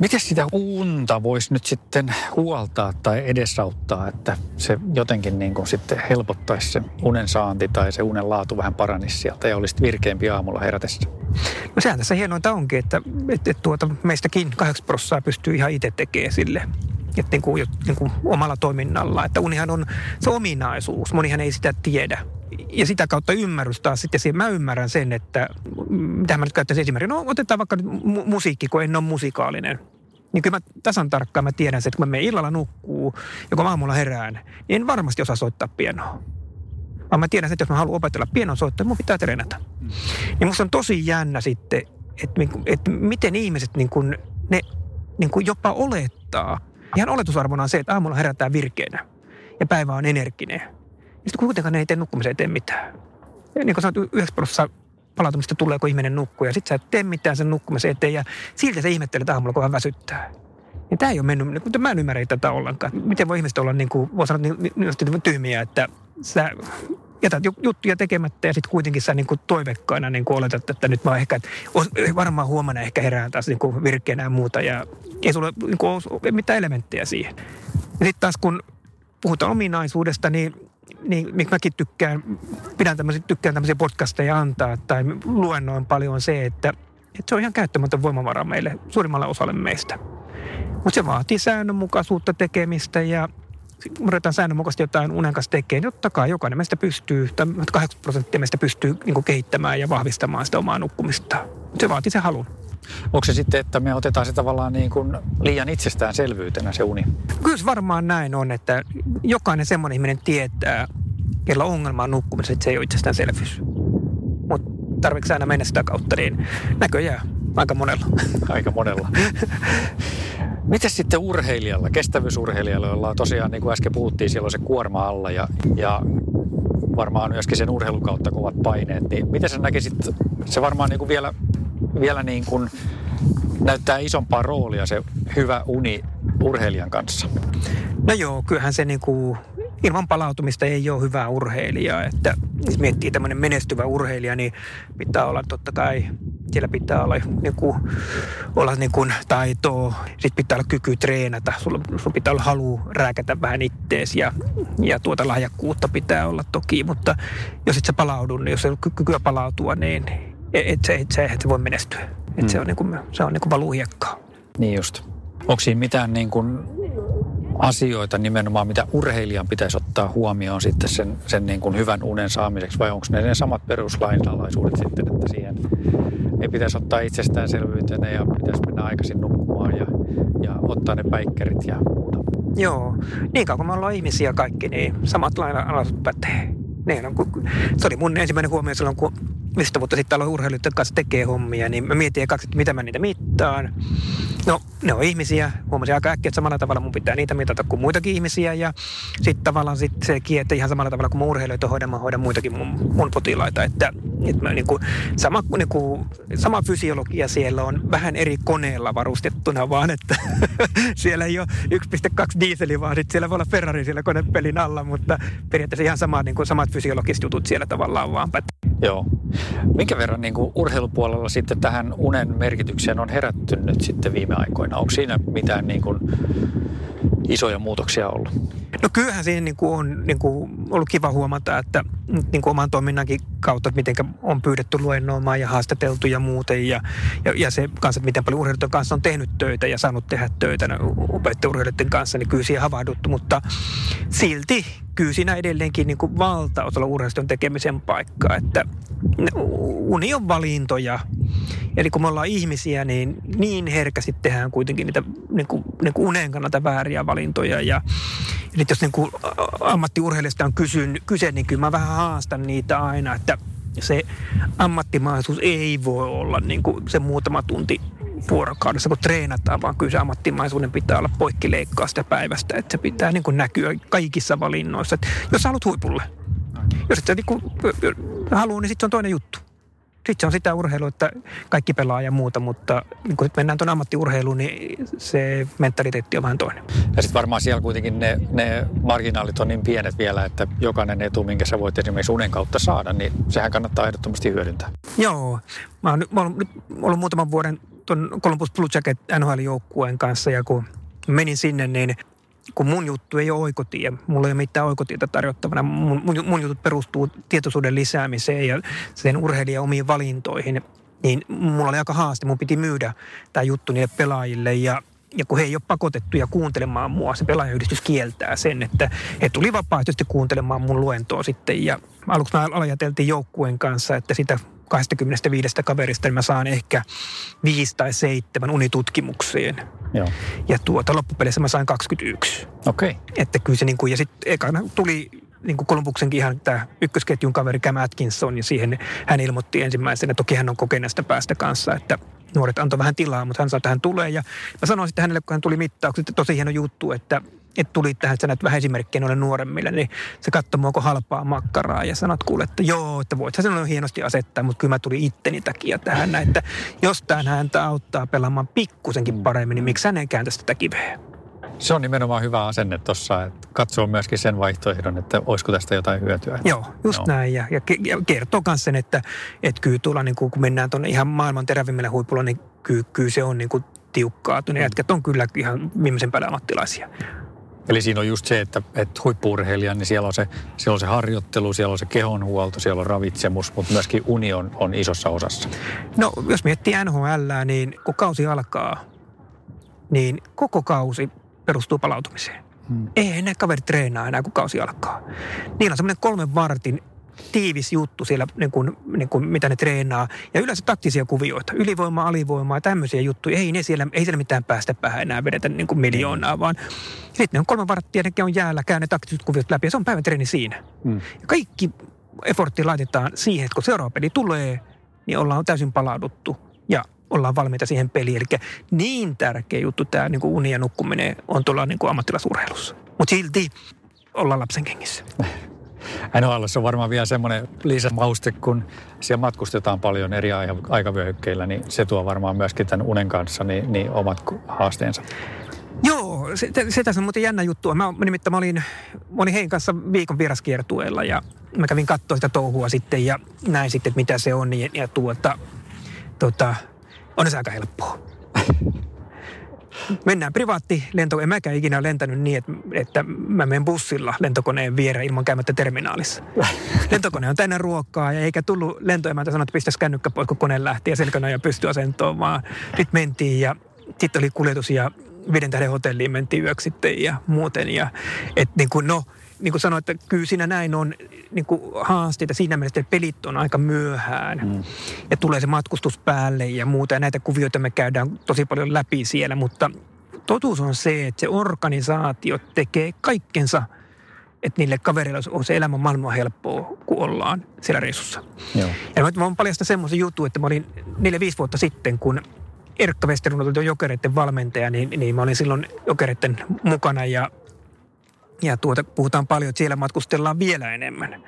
Miten sitä unta voisi nyt sitten huoltaa tai edesauttaa, että se jotenkin niin kuin sitten helpottaisi se unen saanti tai se unen laatu vähän paranisi sieltä ja olisi virkeämpi aamulla herätessä? No sehän tässä hienointa onkin, että, että, että tuota, meistäkin 8 prosenttia pystyy ihan itse tekemään sille että niin kuin, niin kuin omalla toiminnalla. Että unihan on se ominaisuus, monihan ei sitä tiedä. Ja sitä kautta ymmärrys taas sitten siihen. Mä ymmärrän sen, että mitä mä nyt käyttäisin esimerkiksi. No otetaan vaikka nyt mu- musiikki, kun en ole musikaalinen. Niin kyllä mä tasan tarkkaan mä tiedän sen, että kun mä menen illalla nukkuu ja kun aamulla herään, niin en varmasti osaa soittaa pianoa. Vaan mä tiedän, että jos mä haluan opetella pianon soittaa, mun pitää treenata. Niin musta on tosi jännä sitten, että, että miten ihmiset niin kuin, ne niin kuin jopa olettaa. Ihan oletusarvona on se, että aamulla herätään virkeänä ja päivä on energinen. Sitten kuitenkaan ne ei tee nukkumiseen ei tee mitään. Ja niin kuin sanoit, 9 prosenttia palautumista tulee, kun ihminen nukkuu. Ja sitten sä et tee mitään sen nukkumisen eteen ja silti se ihmettelee aamulla, kun hän väsyttää. Ja tämä ei ole mennyt, niin mä en ymmärrä tätä ollenkaan. Miten voi ihmiset olla, niin kuin, voi sanoa, niin, niin, tyhmiä, että sä jätät juttuja tekemättä ja sitten kuitenkin sä niin kuin toivekkaana niin kuin oletat, että nyt mä ehkä, että varmaan huomenna ehkä herään taas niin kuin virkeänä ja muuta ja ei sulle niin kuin ole mitään elementtejä siihen. Ja sitten taas kun puhutaan ominaisuudesta, niin niin miksi mäkin tykkään, pidän tämmöisiä, tykkään tämmöisiä podcasteja antaa tai luennoin paljon on se, että, että se on ihan käyttämätön voimavara meille, suurimmalle osalle meistä. Mutta se vaatii säännönmukaisuutta tekemistä ja kun ruvetaan säännönmukaisesti jotain unen kanssa tekemään, niin totta kai jokainen meistä pystyy, tai 80 prosenttia meistä pystyy niin kehittämään ja vahvistamaan sitä omaa nukkumista. Se vaatii se halun. Onko se sitten, että me otetaan se tavallaan niin kuin liian itsestäänselvyytenä se uni? Kyllä varmaan näin on, että jokainen semmoinen ihminen tietää, kellä on ongelmaa nukkumisessa, että se ei ole itsestäänselvyys. Mutta tarvitsetko aina mennä sitä kautta, niin näköjään aika monella. Aika monella. Miten sitten urheilijalla, kestävyysurheilijalla, jolla on tosiaan, niin kuin äsken puhuttiin, siellä on se kuorma alla ja, ja varmaan myöskin sen urheilukautta kovat paineet, niin miten sä näkisit, se varmaan niin kuin vielä, vielä niin kuin näyttää isompaa roolia se hyvä uni urheilijan kanssa? No joo, kyllähän se niin kuin ilman palautumista ei ole hyvää urheilijaa. Että jos miettii tämmöinen menestyvä urheilija, niin pitää olla totta kai, siellä pitää olla, niin kuin, olla niin kuin taitoa, sitten pitää olla kyky treenata, sulla, sulla pitää olla halu rääkätä vähän ittees ja, ja tuota lahjakkuutta pitää olla toki, mutta jos et sä palaudu, niin jos ei ole kykyä palautua, niin et se, et se, et se voi menestyä. Et hmm. Se on, niin kuin, se on niin kuin valuhiekkaa. Niin just. Onko siinä mitään niin kuin asioita nimenomaan, mitä urheilijan pitäisi ottaa huomioon sitten sen, sen niin kuin hyvän unen saamiseksi, vai onko ne ne samat peruslainalaisuudet sitten, että siihen ei pitäisi ottaa itsestäänselvyytenä ja pitäisi mennä aikaisin nukkumaan ja, ja ottaa ne päikkerit ja muuta. Joo, niin kauan kun me ollaan ihmisiä kaikki, niin samat lainalaisuudet pätee. Niin, se oli mun ensimmäinen huomio silloin, kun 15 vuotta sitten aloin urheilijoiden kanssa tekee hommia, niin mä mietin ekaksi, että mitä mä niitä mittaan. No, ne on ihmisiä. Huomasin aika äkkiä, että samalla tavalla mun pitää niitä mitata kuin muitakin ihmisiä. Ja sitten tavallaan sit se että ihan samalla tavalla kuin mun urheilijoita hoidan, mä hoidan muitakin mun, mun potilaita. Että, että mä niin kuin, sama, niin kuin, sama fysiologia siellä on vähän eri koneella varustettuna vaan, että siellä ei ole 1.2 dieseli, vaan sit siellä voi olla Ferrari siellä konepelin alla, mutta periaatteessa ihan sama, niin kuin, samat fysiologiset jutut siellä tavallaan vaan pätee. Joo. Minkä verran niin kuin urheilupuolella sitten tähän unen merkitykseen on herätty nyt sitten viime aikoina? Onko siinä mitään niin kuin isoja muutoksia ollut? No kyllähän siinä niin kuin on niin kuin ollut kiva huomata, että niin kuin oman toiminnankin kautta, että miten on pyydetty luennoimaan ja haastateltu ja muuten. Ja, ja, ja se kanssa, että miten paljon urheilijoiden kanssa on tehnyt töitä ja saanut tehdä töitä opettajaurheilijoiden kanssa, niin kyllä siihen havahduttu. Mutta silti kyllä siinä edelleenkin niin valtaosalla urheilijoiden tekemisen paikka, että uni on valintoja. Eli kun me ollaan ihmisiä, niin niin herkästi tehdään kuitenkin niitä niin kuin, niin kuin unen kannalta vääriä valintoja. Ja, ja jos niin kuin ammattiurheilijasta on kysyn, kyse, niin kyllä mä vähän haastan niitä aina, että se ammattimaisuus ei voi olla niin kuin se muutama tunti vuorokaudessa, kun treenataan, vaan kyllä se ammattimaisuuden pitää olla poikkileikkaa sitä päivästä, että se pitää niin kuin näkyä kaikissa valinnoissa. Että jos haluat huipulle, jos et sä niin halua, niin sitten se on toinen juttu. Sitten se on sitä urheilua, että kaikki pelaa ja muuta, mutta niin kun mennään tuon ammattiurheiluun, niin se mentaliteetti on vähän toinen. Ja sitten varmaan siellä kuitenkin ne, ne marginaalit on niin pienet vielä, että jokainen etu, minkä sä voit esimerkiksi unen kautta saada, niin sehän kannattaa ehdottomasti hyödyntää. Joo. Mä oon, mä oon nyt ollut muutaman vuoden tuon Columbus Blue Jacket NHL-joukkueen kanssa ja kun menin sinne, niin kun mun juttu ei ole oikotie, mulla ei ole mitään oikotietä tarjottavana. Mun, mun, mun jutut perustuu tietoisuuden lisäämiseen ja sen urheilijan omiin valintoihin. Niin mulla oli aika haaste, mun piti myydä tämä juttu niille pelaajille ja ja kun he ei ole pakotettuja kuuntelemaan mua, se pelaajayhdistys kieltää sen, että he tuli vapaaehtoisesti kuuntelemaan mun luentoa sitten. Ja aluksi mä ajateltiin joukkueen kanssa, että sitä 25 kaverista niin mä saan ehkä viisi tai seitsemän unitutkimukseen. Joo. Ja tuota, loppupeleissä mä sain 21. Okei. Okay. Että kyllä se niin kuin, ja sitten ekana tuli niin kuin Kolumbuksenkin ihan tämä ykkösketjun kaveri Cam Atkinson, ja siihen hän ilmoitti ensimmäisenä, toki hän on kokeneesta päästä kanssa, että nuoret antoi vähän tilaa, mutta hän sanoi, että hän tulee. Ja mä sanoin sitten hänelle, kun hän tuli mittaukset, että tosi hieno juttu, että että tuli tähän, että sä näet vähän esimerkkejä noille nuoremmille, niin se katsoi mua halpaa makkaraa ja sanot kuule, että joo, että voit sä on hienosti asettaa, mutta kyllä mä tulin itteni takia tähän, että jos tämä häntä auttaa pelaamaan pikkusenkin paremmin, niin miksi hän ei kääntäisi tätä kiveä? Se on nimenomaan hyvä asenne tuossa, että katsoo myöskin sen vaihtoehdon, että olisiko tästä jotain hyötyä. Joo, just Joo. näin. Ja, ja, ja kertoo myös sen, että, että kyllä tuolla, niin kun mennään tuonne ihan maailman terävimmälle huipulla, niin kyllä, kyllä se on niin kuin tiukkaa. Ne mm. jätkät on kyllä ihan viimeisen päälle ammattilaisia. Eli siinä on just se, että, että huippuurheilija, niin siellä on, se, siellä on se harjoittelu, siellä on se kehonhuolto, siellä on ravitsemus, mutta myöskin uni on, on isossa osassa. No, jos miettii NHL, niin kun kausi alkaa, niin koko kausi perustuu palautumiseen. Hmm. Ei enää kaveri treenaa enää, kun kausi alkaa. Niillä on semmoinen kolmen vartin tiivis juttu siellä, niin kuin, niin kuin, mitä ne treenaa. Ja yleensä taktisia kuvioita, ylivoimaa, alivoimaa, tämmöisiä juttuja. Ei, ne siellä, ei siellä mitään päästä päähän enää vedetä niin kuin miljoonaa, vaan sitten ne on kolme varttia, ne on jäällä, käy ne taktiset kuviot läpi ja se on päivän treeni siinä. Mm. Ja kaikki effortti laitetaan siihen, että kun seuraava peli tulee, niin ollaan täysin palauduttu ollaan valmiita siihen peliin. Eli niin tärkeä juttu tämä niin uni ja nukkuminen on tuolla niin kuin ammattilasurheilussa. Mutta silti ollaan lapsen kengissä. NHL on varmaan vielä semmoinen lisämauste, kun siellä matkustetaan paljon eri aikavyöhykkeillä, niin se tuo varmaan myöskin tämän unen kanssa niin, niin omat haasteensa. Joo, se, se tässä on muuten jännä juttu. Mä, nimittäin mä olin, mä olin heidän kanssa viikon vieraskiertueella ja mä kävin katsoa sitä touhua sitten ja näin sitten, että mitä se on. Ja, ja tuota, tuota, on se aika helppoa. Mennään privaatti lento. En mäkään ikinä lentänyt niin, että, että mä menen bussilla lentokoneen viereen ilman käymättä terminaalissa. Lentokone on täynnä ruokaa ja eikä tullut lentoemäntä sanoa, että pistäisi kännykkä pois, kun kone lähti ja selkänoja pystyi asentoon, vaan nyt mentiin ja sitten oli kuljetus ja viiden tähden hotelliin mentiin yöksi sitten ja muuten. Ja, et niin kuin, no, niin kuin sanoin, että kyllä siinä näin on niin kuin haasteita siinä mielessä, että pelit on aika myöhään. Mm. Ja tulee se matkustus päälle ja muuta. Ja näitä kuvioita me käydään tosi paljon läpi siellä, mutta totuus on se, että se organisaatio tekee kaikkensa, että niille kavereille on se elämä maailman helppoa, kun ollaan siellä reissussa. Joo. Ja mä voin paljastaa semmoisen jutun, että mä olin neljä viisi vuotta sitten, kun Erkka Westerlund oli jokereiden valmentaja, niin, niin mä olin silloin jokereiden mukana ja ja tuota, puhutaan paljon, että siellä matkustellaan vielä enemmän.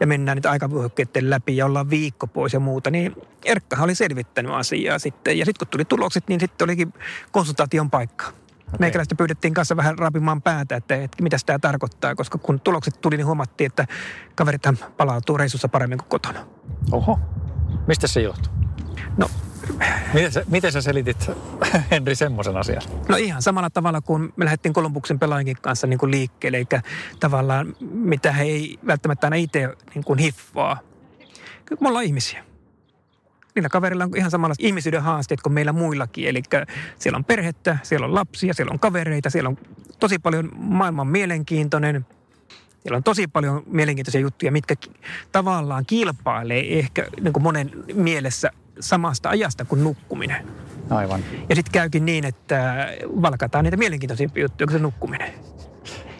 Ja mennään niitä aikavyöhykkeiden läpi ja ollaan viikko pois ja muuta. Niin Erkkahan oli selvittänyt asiaa sitten. Ja sitten kun tuli tulokset, niin sitten olikin konsultaation paikka. Okay. Meikäläistä pyydettiin kanssa vähän rapimaan päätä, että, että mitä tämä tarkoittaa, koska kun tulokset tuli, niin huomattiin, että kaverithan palautuu reissussa paremmin kuin kotona. Oho, mistä se johtuu? No Miten sä, miten sä selitit, Henri, semmoisen asian? No ihan samalla tavalla kuin me lähdettiin Kolumbuksen pelaajien kanssa niin kuin liikkeelle, eli tavallaan mitä he ei välttämättä aina itse niin kuin hiffaa. Kyllä me ollaan ihmisiä. Niillä kaverilla on ihan samalla ihmisyyden haasteet kuin meillä muillakin. Eli siellä on perhettä, siellä on lapsia, siellä on kavereita, siellä on tosi paljon maailman mielenkiintoinen. Siellä on tosi paljon mielenkiintoisia juttuja, mitkä tavallaan kilpailee ehkä niin kuin monen mielessä samasta ajasta kuin nukkuminen. Aivan. Ja sitten käykin niin, että valkataan niitä mielenkiintoisimpia juttuja kuin se nukkuminen.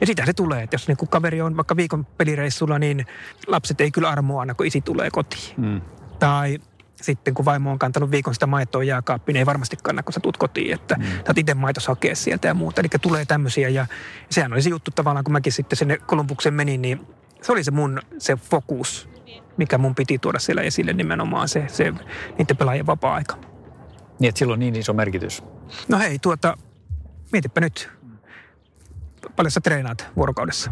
Ja sitä se tulee, että jos niin kaveri on vaikka viikon pelireissulla, niin lapset ei kyllä armoa aina, kun isi tulee kotiin. Mm. Tai sitten kun vaimo on kantanut viikon sitä maitoa jääkaappiin, niin ei varmasti kanna, kun sä tuut kotiin, että mm. sä itse maitos hakea sieltä ja muuta. Eli tulee tämmöisiä ja sehän oli se juttu tavallaan, kun mäkin sitten sinne Kolumbukseen menin, niin se oli se mun se fokus mikä mun piti tuoda siellä esille nimenomaan se, se niiden pelaajien vapaa-aika. Niin, että sillä on niin iso merkitys. No hei, tuota, mietipä nyt. Paljon sä treenaat vuorokaudessa?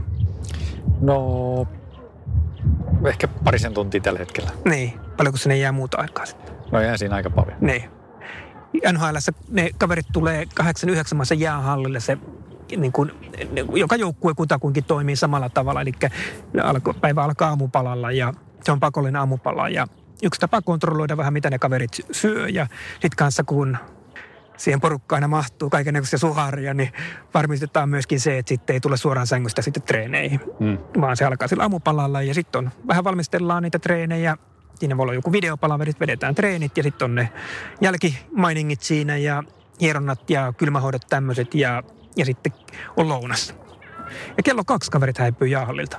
No, ehkä parisen tuntia tällä hetkellä. Niin, paljonko sinne jää muuta aikaa sitten? No jää siinä aika paljon. Niin. nhl ne kaverit tulee 8-9 maassa jäähallille se niin kuin, joka joukkue kutakuinkin toimii samalla tavalla. Eli päivä alkaa aamupalalla ja se on pakollinen aamupala ja yksi tapa kontrolloida vähän, mitä ne kaverit syö ja sitten kanssa kun siihen porukkaan aina mahtuu kaikenlaisia suharia, niin varmistetaan myöskin se, että sitten ei tule suoraan sängystä sitten treeneihin. Mm. Vaan se alkaa sillä aamupalalla ja sitten on, vähän valmistellaan niitä treenejä. Siinä voi olla joku videopalaverit, vedetään treenit ja sitten on ne jälkimainingit siinä ja hieronnat ja kylmähoidot tämmöiset ja, ja sitten on lounas. Ja kello kaksi kaverit häipyy jäähallilta.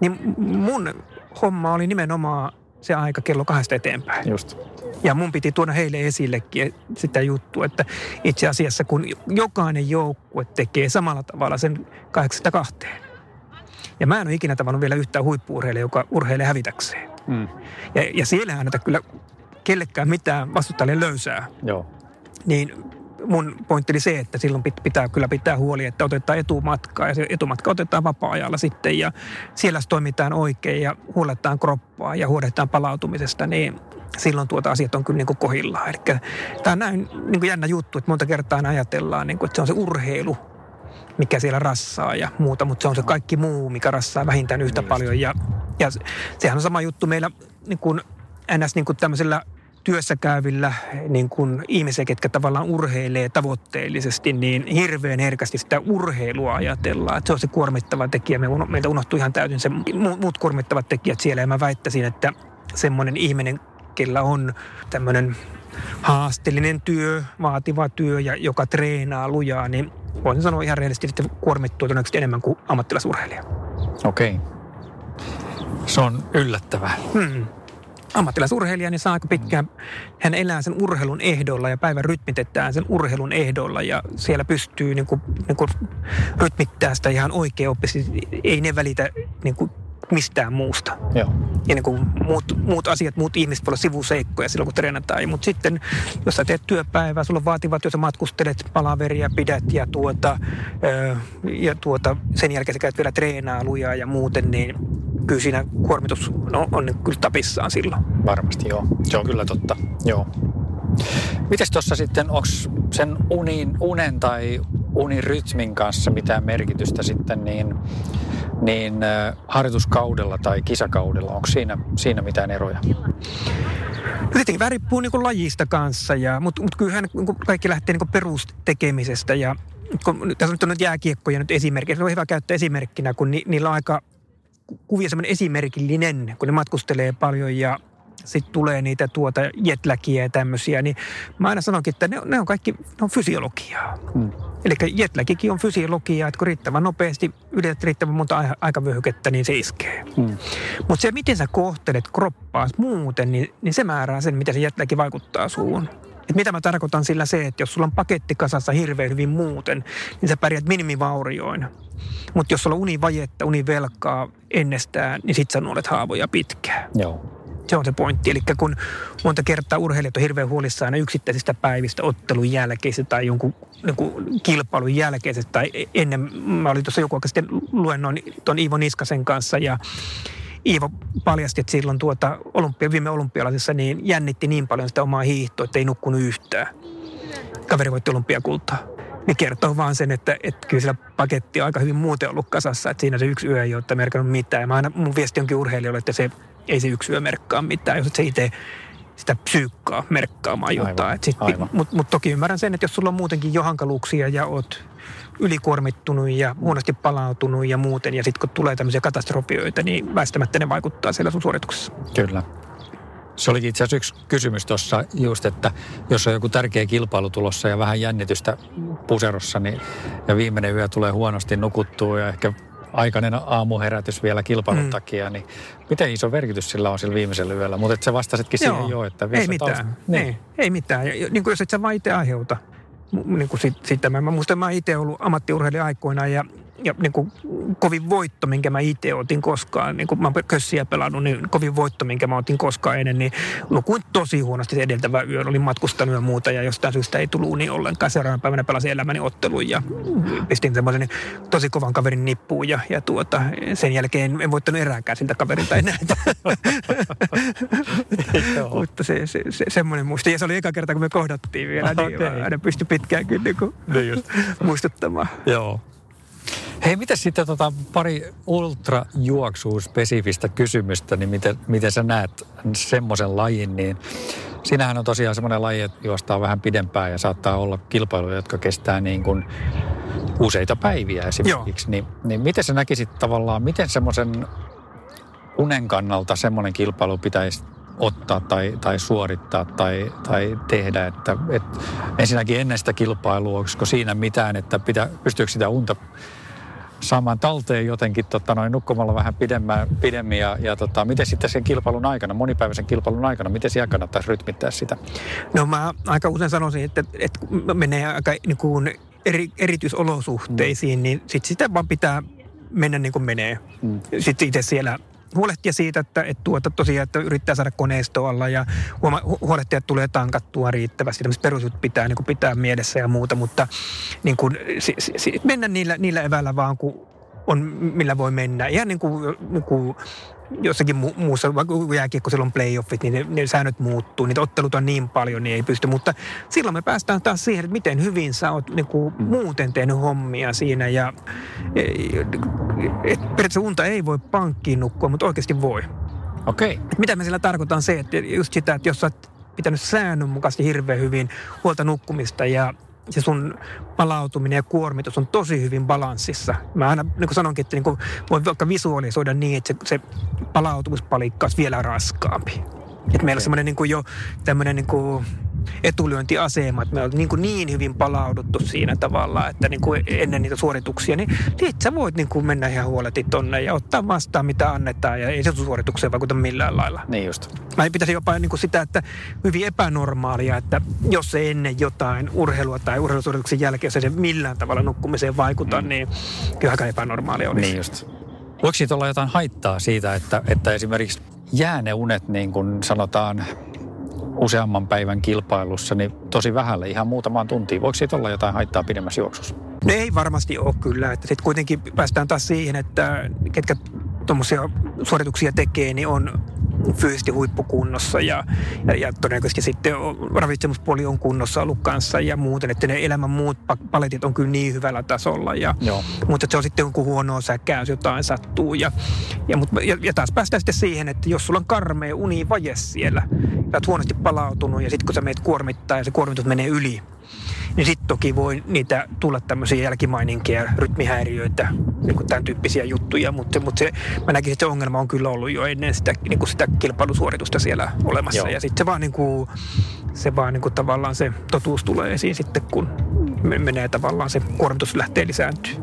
Niin mun homma oli nimenomaan se aika kello kahdesta eteenpäin. Just. Ja mun piti tuoda heille esillekin sitä juttua, että itse asiassa kun jokainen joukkue tekee samalla tavalla sen kahdeksasta kahteen. Ja mä en ole ikinä tavannut vielä yhtään huippu joka urheilee hävitäkseen. Mm. Ja, ja siellä ei anneta kyllä kellekään mitään vastustajalle löysää. Joo. Niin mun pointti oli se, että silloin pitää kyllä pitää huoli, että otetaan etumatkaa ja se etumatka otetaan vapaa-ajalla sitten ja siellä toimitaan oikein ja huolehtaan kroppaa ja huolehtaan palautumisesta, niin silloin tuota asiat on kyllä niin kuin kohillaan. Eli tämä on näin niin kuin jännä juttu, että monta kertaa ajatellaan, niin kuin, että se on se urheilu, mikä siellä rassaa ja muuta, mutta se on se kaikki muu, mikä rassaa vähintään yhtä Just. paljon. Ja, ja sehän on sama juttu meillä niin kuin ns. Niin kuin tämmöisellä työssä käyvillä niin kuin ihmisiä, ketkä tavallaan urheilee tavoitteellisesti, niin hirveän herkästi sitä urheilua ajatellaan. Että se on se kuormittava tekijä. Me, meiltä unohtuu ihan täysin se muut kuormittavat tekijät siellä. Ja mä väittäisin, että semmoinen ihminen, kellä on tämmöinen haasteellinen työ, vaativa työ ja joka treenaa lujaa, niin voisin sanoa ihan rehellisesti, että kuormittuu todennäköisesti enemmän kuin ammattilaisurheilija. Okei. Okay. Se on yllättävää. Hmm ammattilaisurheilija niin saa aika pitkään, hän elää sen urheilun ehdolla ja päivän rytmitetään sen urheilun ehdolla ja siellä pystyy niin kuin, niin kuin rytmittää sitä ihan oikein oppisesti. Ei ne välitä niin kuin mistään muusta. Joo. Ja niin kuin muut, muut asiat, muut ihmiset voi olla sivuseikkoja silloin, kun treenataan. Mutta sitten, jos sä teet työpäivää, sulla on vaativat, jos sä matkustelet, palaveria pidät ja, tuota, ja tuota, sen jälkeen sä käyt vielä treenaa lujaa ja muuten, niin kyllä siinä kuormitus no, on kyllä tapissaan silloin. Varmasti joo. Se on kyllä totta. Joo. Mites tuossa sitten, onko sen unin, unen tai unirytmin kanssa mitään merkitystä sitten niin, niin harjoituskaudella tai kisakaudella? Onko siinä, siinä mitään eroja? Tietenkin vähän riippuu niin lajista kanssa, ja, mutta, mutta kyllähän niin kaikki lähtee niin perustekemisestä. Ja, kun, tässä nyt on nyt jääkiekkoja nyt esimerkkinä. Se on hyvä käyttää esimerkkinä, kun ni, niillä on aika kuvia semmoinen esimerkillinen, kun ne matkustelee paljon ja sitten tulee niitä tuota jetläkiä ja tämmöisiä, niin mä aina sanonkin, että ne, ne on kaikki ne on fysiologiaa. Hmm. Eli jetläkikin on fysiologiaa, että kun riittävän nopeasti ylität riittävän monta aikavyöhykettä, niin se iskee. Hmm. Mutta se, miten sä kohtelet kroppaas muuten, niin, niin se määrää sen, miten se jetläki vaikuttaa suun. Et mitä mä tarkoitan sillä se, että jos sulla on paketti kasassa hirveän hyvin muuten, niin sä pärjät minimivaurioin. Mutta jos sulla on univajetta, univelkaa ennestään, niin sit sä nuolet haavoja pitkään. Joo. Se on se pointti. Eli kun monta kertaa urheilijat on hirveän huolissaan yksittäisistä päivistä ottelun jälkeisestä tai jonkun, jonkun kilpailun jälkeisestä tai ennen, mä olin tuossa joku aika sitten luennoin tuon Iivo Niskasen kanssa ja Iivo paljasti, että silloin tuota olympia, viime olympialaisessa niin jännitti niin paljon sitä omaa hiihtoa, että ei nukkunut yhtään. Kaveri voitti olympiakultaa. Niin kertoo vaan sen, että, että kyllä sillä paketti on aika hyvin muuten ollut kasassa, että siinä se yksi yö ei ole merkannut mitään. Ja mä aina, mun viesti onkin urheilijoille, että se ei se yksi yö merkkaa mitään, jos et se itse sitä psyykkaa merkkaamaan jotain. Mutta mut toki ymmärrän sen, että jos sulla on muutenkin jo hankaluuksia ja oot ylikuormittunut ja huonosti palautunut ja muuten, ja sitten kun tulee tämmöisiä katastrofioita, niin väistämättä ne vaikuttaa siellä sun suorituksessa. Kyllä. Se olikin itse asiassa yksi kysymys tuossa just, että jos on joku tärkeä kilpailu tulossa ja vähän jännitystä puserossa, niin, ja viimeinen yö tulee huonosti nukuttua ja ehkä aikainen aamuherätys vielä kilpailun mm. takia, niin miten iso merkitys sillä on sillä viimeisellä yöllä? Mutta et sä vastasitkin Joo, siihen jo, että ei mitään. Niin. Ei, ei mitään. Niin kuin jos et sä vaan itse aiheuta niin kuin sit, sitä. Mä, mä muistan, mä itse ollut ammattiurheilija aikoina ja ja niin kuin kovin voitto, minkä mä itse otin koskaan, niin kuin mä oon kössiä pelannut, niin kovin voitto, minkä mä otin koskaan ennen, niin nukuin tosi huonosti edeltävä yö. Olin matkustanut ja muuta ja jostain syystä ei tullut niin ollenkaan. Seuraavana päivänä pelasin elämäni ottelun ja pistin semmoisen tosi kovan kaverin nippuun ja, ja tuota, sen jälkeen en voittanut erääkään siltä kaverilta enää. Mutta se, se, se, semmoinen muisti. Ja se oli eka kerta, kun me kohdattiin vielä, niin okay. aina pystyi pitkään kyllä niin kuin niin muistuttamaan. Joo. Hei, miten sitten tota pari ultrajuoksuun spesifistä kysymystä, niin miten, miten sä näet semmoisen lajin, niin Siinähän on tosiaan semmoinen laji, että juostaa vähän pidempään ja saattaa olla kilpailuja, jotka kestää niin kuin useita päiviä esimerkiksi. Niin, niin miten sä näkisit tavallaan, miten semmoisen unen kannalta semmoinen kilpailu pitäisi ottaa tai, tai suorittaa tai, tai tehdä. Että, et ensinnäkin ennen sitä kilpailua, olisiko siinä mitään, että pitä, pystyykö sitä unta saamaan talteen jotenkin tota, noin nukkumalla vähän pidemmän, pidemmin ja, ja tota, miten sitten sen kilpailun aikana, monipäiväisen kilpailun aikana, miten siellä kannattaisi rytmittää sitä? No mä aika usein sanoisin, että, että menee aika niin kuin eri, erityisolosuhteisiin, mm. niin sit sitä vaan pitää mennä niin kuin menee. Mm. Sitten itse siellä huolehtia siitä, että, että, tuota, tosiaan, että yrittää saada koneistoalla ja huoma, huolehtia, että tulee tankattua riittävästi. Tämmöiset perusjut pitää, niin kuin pitää mielessä ja muuta, mutta niin kuin, si, si, mennä niillä, niillä eväillä vaan, kun on, millä voi mennä. Ihan niin kuin, niin kuin jossakin mu- muussa, vaikka jääkiekko silloin playoffit, niin ne, ne säännöt muuttuu, niitä ottelut on niin paljon, niin ei pysty. Mutta silloin me päästään taas siihen, että miten hyvin sä oot niin kuin, mm. muuten tehnyt hommia siinä. Ja e, et, periaatteessa unta ei voi pankkiin nukkua, mutta oikeasti voi. Okei. Okay. Mitä me sillä tarkoitan se, että just sitä, että jos sä oot pitänyt säännönmukaisesti hirveän hyvin huolta nukkumista ja se sun palautuminen ja kuormitus on tosi hyvin balanssissa. Mä aina niin kuin sanonkin, että niin kuin voi vaikka visualisoida niin, että se, se palautumispalikka olisi vielä raskaampi. Että meillä on semmoinen niin jo tämmöinen niin kuin etulyöntiasema, että me ollaan niin, kuin niin hyvin palauduttu siinä tavalla, että niin kuin ennen niitä suorituksia, niin, niin sä voit niin kuin mennä ihan huoleti tonne ja ottaa vastaan mitä annetaan ja ei se suoritukseen vaikuta millään lailla. Niin just. Mä pitäisi jopa niin kuin sitä, että hyvin epänormaalia, että jos se ennen jotain urheilua tai urheilusuorituksen jälkeen, jos ei se millään tavalla nukkumiseen vaikuta, mm. niin kyllä aika epänormaalia olisi. Niin just. Voiko siitä olla jotain haittaa siitä, että, että esimerkiksi jää ne unet, niin kuin sanotaan, useamman päivän kilpailussa, niin tosi vähälle, ihan muutamaan tuntiin. Voiko siitä olla jotain haittaa pidemmässä juoksussa? No ei varmasti ole kyllä. Sitten kuitenkin päästään taas siihen, että ketkä tuommoisia suorituksia tekee, niin on fyysisesti huippukunnossa ja, ja, ja todennäköisesti sitten ravitsemuspuoli on kunnossa ollut kanssa ja muuten, että ne elämän muut paletit on kyllä niin hyvällä tasolla. Ja, Joo. Mutta se on sitten jonkun huonoa säkäys, jotain sattuu. Ja, ja, mutta, ja, ja taas päästään sitten siihen, että jos sulla on karmea univaje siellä, ja olet huonosti palautunut ja sitten kun sä meet kuormittaa ja se kuormitus menee yli, niin sitten toki voi niitä tulla tämmöisiä jälkimaininkia, rytmihäiriöitä, niin kuin tämän tyyppisiä juttuja, mutta, mutta se, mä näkisin, että se ongelma on kyllä ollut jo ennen sitä, niin kuin sitä kilpailusuoritusta siellä olemassa. Joo. Ja sitten se vaan, niin kuin, se vaan niin kuin tavallaan se totuus tulee esiin sitten, kun menee tavallaan se kuormitus lähtee lisääntyä.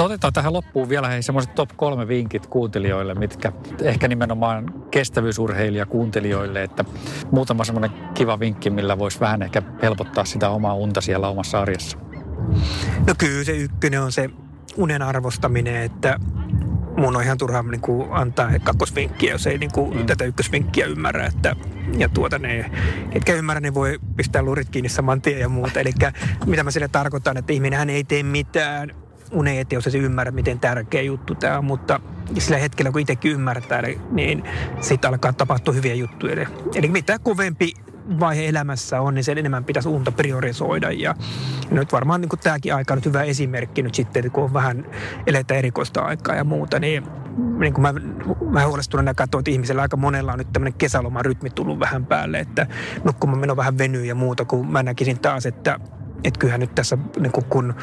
Otetaan tähän loppuun vielä hei semmoiset top kolme vinkit kuuntelijoille, mitkä ehkä nimenomaan kestävyysurheilija kuuntelijoille, että muutama semmoinen kiva vinkki, millä voisi vähän ehkä helpottaa sitä omaa unta siellä omassa arjessa. No kyllä se ykkönen on se unen arvostaminen, että mun on ihan turhaa niin kuin antaa kakkosvinkkiä, jos ei niin kuin mm. tätä ykkösvinkkiä ymmärrä. Että, ja tuota ne, ketkä ymmärrä, ne voi pistää lurit kiinni saman tien ja muuta. Eli mitä mä sille tarkoitan, että ihminen ei tee mitään unen eteen, jos se ymmärrä, miten tärkeä juttu tämä on, mutta sillä hetkellä, kun itsekin ymmärtää, niin sitten alkaa tapahtua hyviä juttuja. Eli, mitä kovempi vaihe elämässä on, niin sen enemmän pitäisi unta priorisoida. Ja, nyt varmaan niin tämäkin aika on nyt hyvä esimerkki nyt sitten, kun on vähän eletä erikoista aikaa ja muuta, niin niin kuin mä, mä huolestuneena katsoin, että ihmisellä aika monella on nyt tämmöinen kesälomarytmi tullut vähän päälle, että nukkumaan meno vähän venyy ja muuta, kun mä näkisin taas, että että kyllähän nyt tässä, niin kun, kun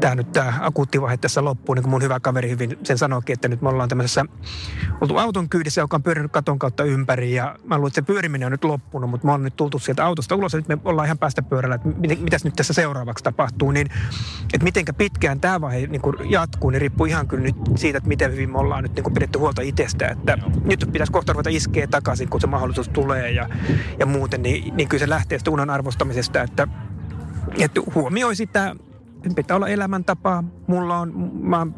tämä nyt tämä akuutti vaihe tässä loppuu, niin kuin mun hyvä kaveri hyvin sen sanoikin, että nyt me ollaan tämmöisessä oltu auton kyydissä, joka on pyörinyt katon kautta ympäri ja mä luulen, että se pyöriminen on nyt loppunut, mutta me ollaan nyt tultu sieltä autosta ulos ja nyt me ollaan ihan päästä pyörällä, että mit, mitäs nyt tässä seuraavaksi tapahtuu, niin että mitenkä pitkään tämä vaihe niin kuin jatkuu, niin riippuu ihan kyllä nyt siitä, että miten hyvin me ollaan nyt niin kuin pidetty huolta itsestä, että nyt pitäisi kohta ruveta iskeä takaisin, kun se mahdollisuus tulee ja, ja muuten, niin, niin kyllä se lähtee sitä unan arvostamisesta, että että huomioi sitä, pitää olla elämäntapa. Mulla on, mä oon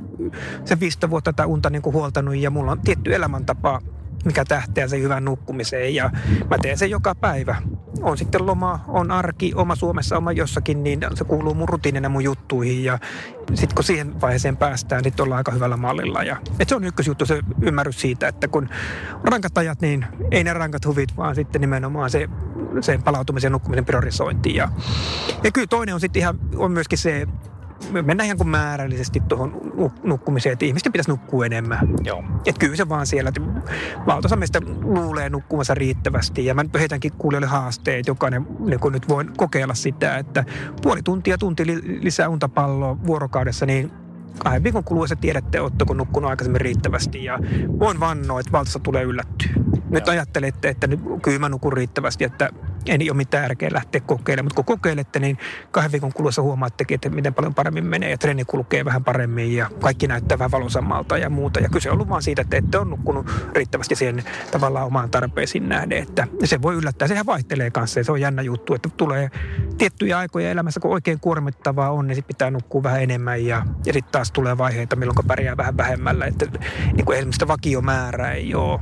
se 15 vuotta tätä unta niin kuin huoltanut ja mulla on tietty elämäntapa, mikä tähtää sen hyvän nukkumiseen ja mä teen sen joka päivä. On sitten loma, on arki, oma Suomessa, oma jossakin, niin se kuuluu mun rutiinina mun juttuihin ja sitten kun siihen vaiheeseen päästään, niin ollaan aika hyvällä mallilla. Ja, et se on ykkösjuttu, se ymmärrys siitä, että kun rankat ajat, niin ei ne rankat huvit, vaan sitten nimenomaan se sen palautumisen ja nukkumisen priorisointi. Ja, ja kyllä toinen on sitten ihan, on myöskin se mennään ihan kuin määrällisesti tuohon nukkumiseen, että ihmisten pitäisi nukkua enemmän. Joo. Että kyllä se vaan siellä, että valtaosa meistä luulee nukkumansa riittävästi. Ja mä nyt heitänkin kuulijoille haasteet, jokainen niin kun nyt voi kokeilla sitä, että puoli tuntia, tunti lisää untapalloa vuorokaudessa, niin kahden viikon kuluessa tiedätte, oletteko nukkunut aikaisemmin riittävästi. Ja voin vannoa, että valtassa tulee yllättyä. Nyt Joo. ajattelette, että nyt kyllä mä nukun riittävästi, että ei ole mitään järkeä lähteä kokeilemaan. Mutta kun kokeilette, niin kahden viikon kuluessa huomaattekin, että miten paljon paremmin menee ja treeni kulkee vähän paremmin ja kaikki näyttää vähän valosammalta ja muuta. Ja kyse on ollut vaan siitä, että ette ole nukkunut riittävästi siihen tavallaan omaan tarpeisiin nähden. Että se voi yllättää. Sehän vaihtelee kanssa ja se on jännä juttu, että tulee tiettyjä aikoja elämässä, kun oikein kuormittavaa on, niin sitten pitää nukkua vähän enemmän ja, ja sitten taas tulee vaiheita, milloin pärjää vähän vähemmällä. Että niin kuin esimerkiksi vakiomäärää ei ole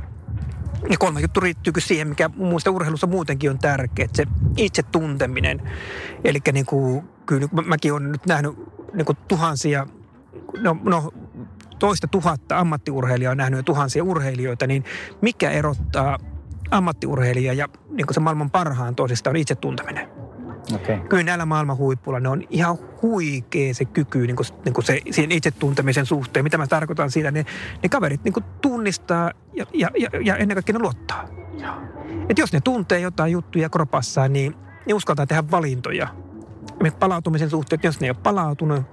ja kolmas juttu riittyy siihen, mikä muista urheilussa muutenkin on tärkeä, se itse tunteminen. Eli niin kuin, kyllä mäkin olen nyt nähnyt niin kuin tuhansia, no, no toista tuhatta ammattiurheilijaa on nähnyt jo tuhansia urheilijoita, niin mikä erottaa ammattiurheilija ja niin kuin se maailman parhaan toisista on itse tunteminen. Okay. Kyllä näillä maailman huippuilla ne on ihan huikea se kyky niin kuin, niin kuin se, siihen itsetuntemisen suhteen. Mitä mä tarkoitan siitä, ne, ne kaverit niin kuin tunnistaa ja, ja, ja, ja ennen kaikkea ne luottaa. Et jos ne tuntee jotain juttuja kropassaan, niin ne uskaltaa tehdä valintoja palautumisen suhteen, jos ne ei ole palautunut,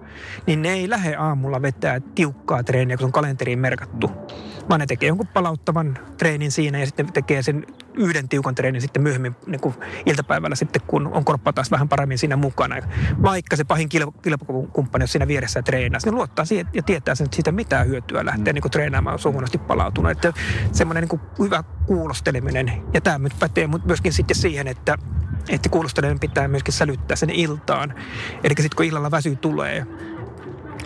niin ne ei lähde aamulla vetää tiukkaa treeniä, kun se on kalenteriin merkattu. Vaan ne tekee jonkun palauttavan treenin siinä ja sitten tekee sen yhden tiukan treenin sitten myöhemmin niin kuin iltapäivällä sitten, kun on korppa taas vähän paremmin siinä mukana. Vaikka se pahin kilpakumppani on siinä vieressä treenaa, niin luottaa siihen ja tietää sen, että siitä mitään hyötyä lähteä mm. niin kuin treenaamaan suunnasti palautunut. Että semmoinen niin hyvä kuulosteleminen. Ja tämä nyt pätee myöskin sitten siihen, että että kuulosteleminen pitää myöskin sälyttää sen iltaan. Eli sitten kun illalla väsy tulee,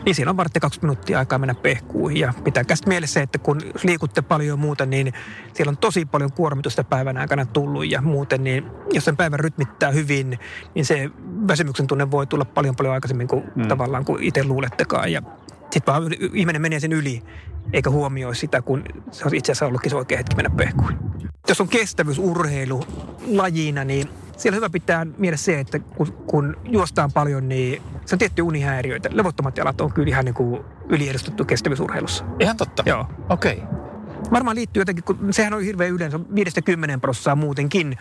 niin siinä on vartti kaksi minuuttia aikaa mennä pehkuihin. Ja pitäkää sitten mielessä, että kun liikutte paljon muuta, niin siellä on tosi paljon kuormitusta päivän aikana tullut ja muuten, niin jos sen päivän rytmittää hyvin, niin se väsymyksen tunne voi tulla paljon paljon aikaisemmin kuin mm. tavallaan kuin itse luulettekaan. Ja sitten vaan ihminen menee sen yli, eikä huomioi sitä, kun se on itse asiassa ollutkin se oikea hetki mennä pehkuihin. Jos on kestävyysurheilu lajina, niin siellä hyvä pitää mielessä se, että kun, kun juostaan paljon, niin se on tietty unihäiriöitä. Levottomat jalat on kyllä ihan niin kuin yliedustettu kestävyysurheilussa. Ihan totta? Joo. Okei. Okay. Varmaan liittyy jotenkin, kun sehän on hirveän yleensä, 5-10 prosenttia muutenkin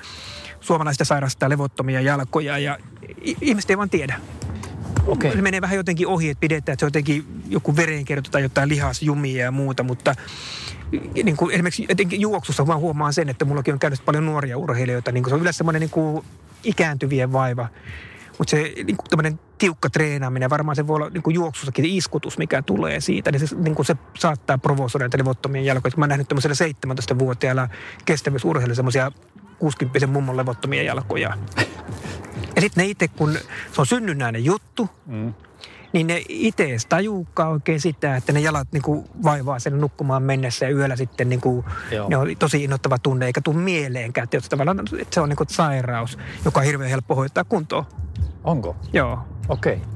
suomalaista sairastaa levottomia jalkoja ja ihmiset ei vaan tiedä. Okay. Se menee vähän jotenkin ohi, että pidetään, että se on jotenkin joku verenkierto tai jotain lihasjumia ja muuta, mutta niin kuin esimerkiksi jotenkin juoksussa vaan huomaan sen, että mullakin on käynyt paljon nuoria urheilijoita, niin kuin se on yleensä semmoinen niin kuin ikääntyvien vaiva. Mutta se niin kuin tiukka treenaaminen, varmaan se voi olla niin kuin juoksussakin iskutus, mikä tulee siitä, niin se, niin kuin se saattaa provosoida näitä levottomien jalkoja. Mä oon nähnyt tämmöisellä 17-vuotiailla kestävyysurheilijoilla semmoisia 60 mummon levottomia jalkoja. Ja sitten ne itse, kun se on synnynnäinen juttu, mm niin ne itse tajuukaan oikein sitä, että ne jalat niin kuin vaivaa sen nukkumaan mennessä ja yöllä sitten niin kuin, ne on tosi innoittava tunne, eikä tule mieleenkään, että, tavallaan, että se on niin kuin sairaus, joka on hirveän helppo hoitaa kuntoon. Onko? Joo. Okei. Okay.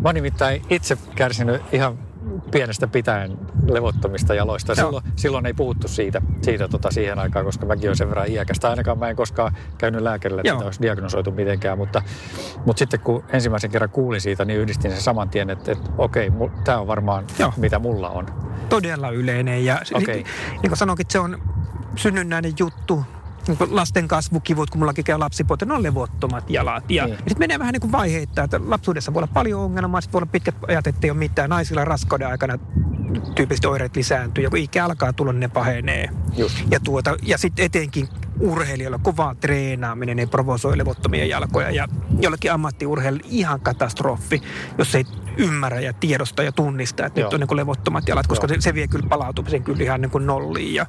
Mä oon nimittäin itse kärsinyt ihan pienestä pitäen levottomista jaloista. Silloin, silloin ei puhuttu siitä, siitä tota siihen aikaan, koska mäkin olen sen verran iäkästä. Ainakaan mä en koskaan käynyt lääkärille, että olisi diagnosoitu mitenkään. Mutta, mutta sitten kun ensimmäisen kerran kuulin siitä, niin yhdistin sen saman tien, että, että okei, tämä on varmaan Joo. mitä mulla on. Todella yleinen ja okay. niin, niin kuin sanoinkin, se on synnynnäinen juttu lasten kasvukivut, kun mullakin käy lapsipuolta, ne on levottomat jalat. Ja, niin. ja sitten menee vähän niin kuin vaiheittain, että lapsuudessa voi olla paljon ongelmaa, sitten voi olla pitkät ajat, että ei ole mitään. Naisilla raskauden aikana tyypillisesti oireet lisääntyy ja kun ikä alkaa tulla, niin ne pahenee. Just. Ja, tuota, ja sitten etenkin urheilijoilla kova treenaaminen ei provosoi levottomia jalkoja ja jollekin ammattiurheilijalle ihan katastrofi, jos ei ymmärrä ja tiedosta ja tunnista, että Joo. nyt on niin levottomat jalat, koska se, se vie kyllä palautumisen kyllä ihan niin kuin nolliin ja,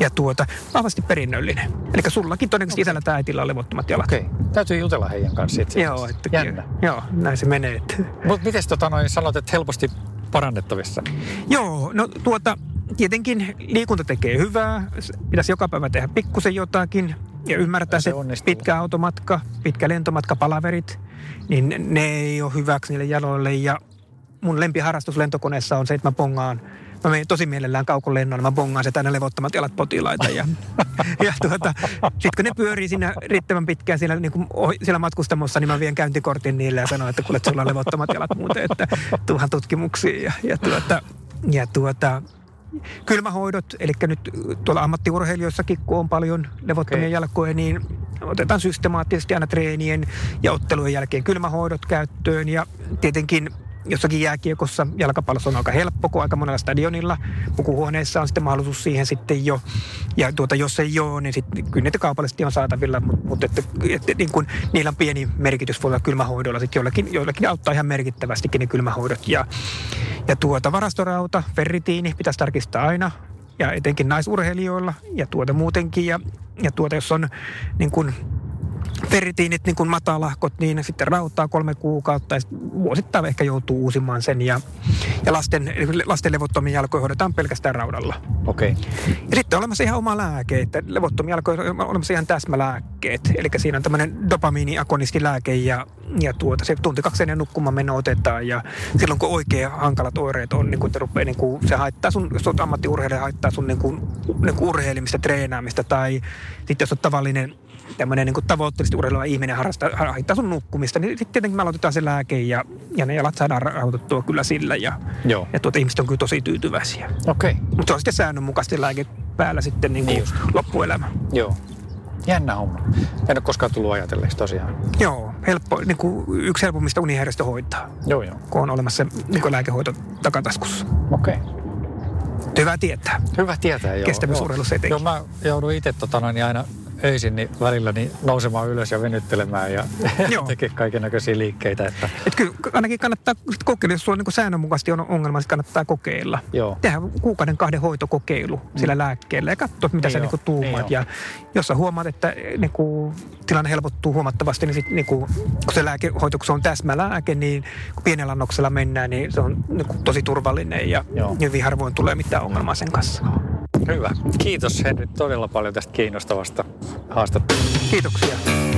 ja tuota, vahvasti perinnöllinen. Eli sullakin todennäköisesti okay. isällä tai äitillä on levottomat jalat. Okei, okay. täytyy jutella heidän kanssa itse Joo, että Jännä. joo, näin se menee. Mutta miten tota noin sanot, että helposti parannettavissa? Joo, no tuota, tietenkin liikunta tekee hyvää. Pitäisi joka päivä tehdä pikkusen jotakin ja ymmärtää se, se pitkä automatka, pitkä lentomatka, palaverit, niin ne ei ole hyväksi niille jaloille. Ja mun lempiharrastus lentokoneessa on se, että mä pongaan Mä menen tosi mielellään kaukolennolla, mä bongaan se aina levottomat jalat potilaita. Ja, ja tuota, sitten kun ne pyörii siinä riittävän pitkään siellä, niin kuin, siellä matkustamossa, niin mä vien käyntikortin niille ja sanon, että kuule, sulla on levottomat jalat muuten, että tuuhan tutkimuksiin. Ja, ja, tuota, ja tuota, kylmähoidot, eli nyt tuolla ammattiurheilijoissakin, kun on paljon levottomia okay. jalkoja, niin otetaan systemaattisesti aina treenien ja ottelujen jälkeen kylmähoidot käyttöön. Ja tietenkin jossakin jääkiekossa, jalkapallossa on aika helppo, kun aika monella stadionilla pukuhuoneessa on sitten mahdollisuus siihen sitten jo. Ja tuota, jos ei ole, niin sitten kyllä niitä kaupallisesti on saatavilla, mutta, mutta että, että niin kuin, niillä on pieni merkitys voi olla kylmähoidolla. Sitten joillakin, joillakin auttaa ihan merkittävästikin ne kylmähoidot. Ja, ja tuota, varastorauta, ferritiini pitäisi tarkistaa aina ja etenkin naisurheilijoilla ja tuota muutenkin. Ja, ja tuota, jos on niin kuin ferritiinit, niin kuin matalahkot, niin sitten rautaa kolme kuukautta ja vuosittain ehkä joutuu uusimaan sen. Ja, ja lasten, lasten levottomia jalkoja hoidetaan pelkästään raudalla. Okei. Okay. Ja sitten on olemassa ihan oma lääke, että levottomia jalkoja on olemassa ihan täsmälääkkeet. Eli siinä on tämmöinen dopamiiniakonistilääke ja, ja tuota, se tunti kaksi ennen nukkumaan meno otetaan. Ja silloin kun oikein hankalat oireet on, niin kun te rupeaa, niin kun se haittaa sun, jos olet ammattiurheilija, haittaa sun niin kun, niin kun urheilimista, treenaamista tai sitten jos on tavallinen tämmöinen niin tavoitteellisesti urheileva ihminen harrastaa, haittaa sun nukkumista, niin sitten tietenkin me aloitetaan se lääke ja, ja ne jalat saadaan rauhoitettua kyllä sillä ja, Joo. ja tuota, ihmiset on kyllä tosi tyytyväisiä. Okei. Okay. Mutta se on sitten säännönmukaisesti lääke päällä sitten niin kuin niin loppuelämä. Joo. Jännä homma. En ole koskaan tullut ajatelleeksi tosiaan. Joo, helppo, niin kuin yksi helpommista unihäiriöistä hoitaa. Joo, joo. Kun on olemassa niin lääkehoito takataskussa. Okei. Okay. Hyvä tietää. Hyvä tietää, joo. Kestävyysurheilussa etenkin. Joo, mä joudun itse tota, niin aina öisin niin välillä niin nousemaan ylös ja venyttelemään ja tekee kaiken näköisiä liikkeitä. Että... Et kyllä ainakin kannattaa kokeilla, jos sulla niin säännönmukaisesti on ongelma, niin kannattaa kokeilla. Joo. Tehdä kuukauden kahden hoitokokeilu mm. sillä lääkkeellä ja katsoa, mitä niin sä niin tuumaat. Niin ja jos sä huomaat, että niin kuin, tilanne helpottuu huomattavasti, niin, sit, niin kuin, kun se lääkehoito, kun se on täsmälääke, niin kun pienellä annoksella mennään, niin se on niin kuin, tosi turvallinen ja Joo. hyvin harvoin tulee mitään ongelmaa sen kanssa. Hyvä. Kiitos Henri todella paljon tästä kiinnostavasta haastattelusta. Kiitoksia.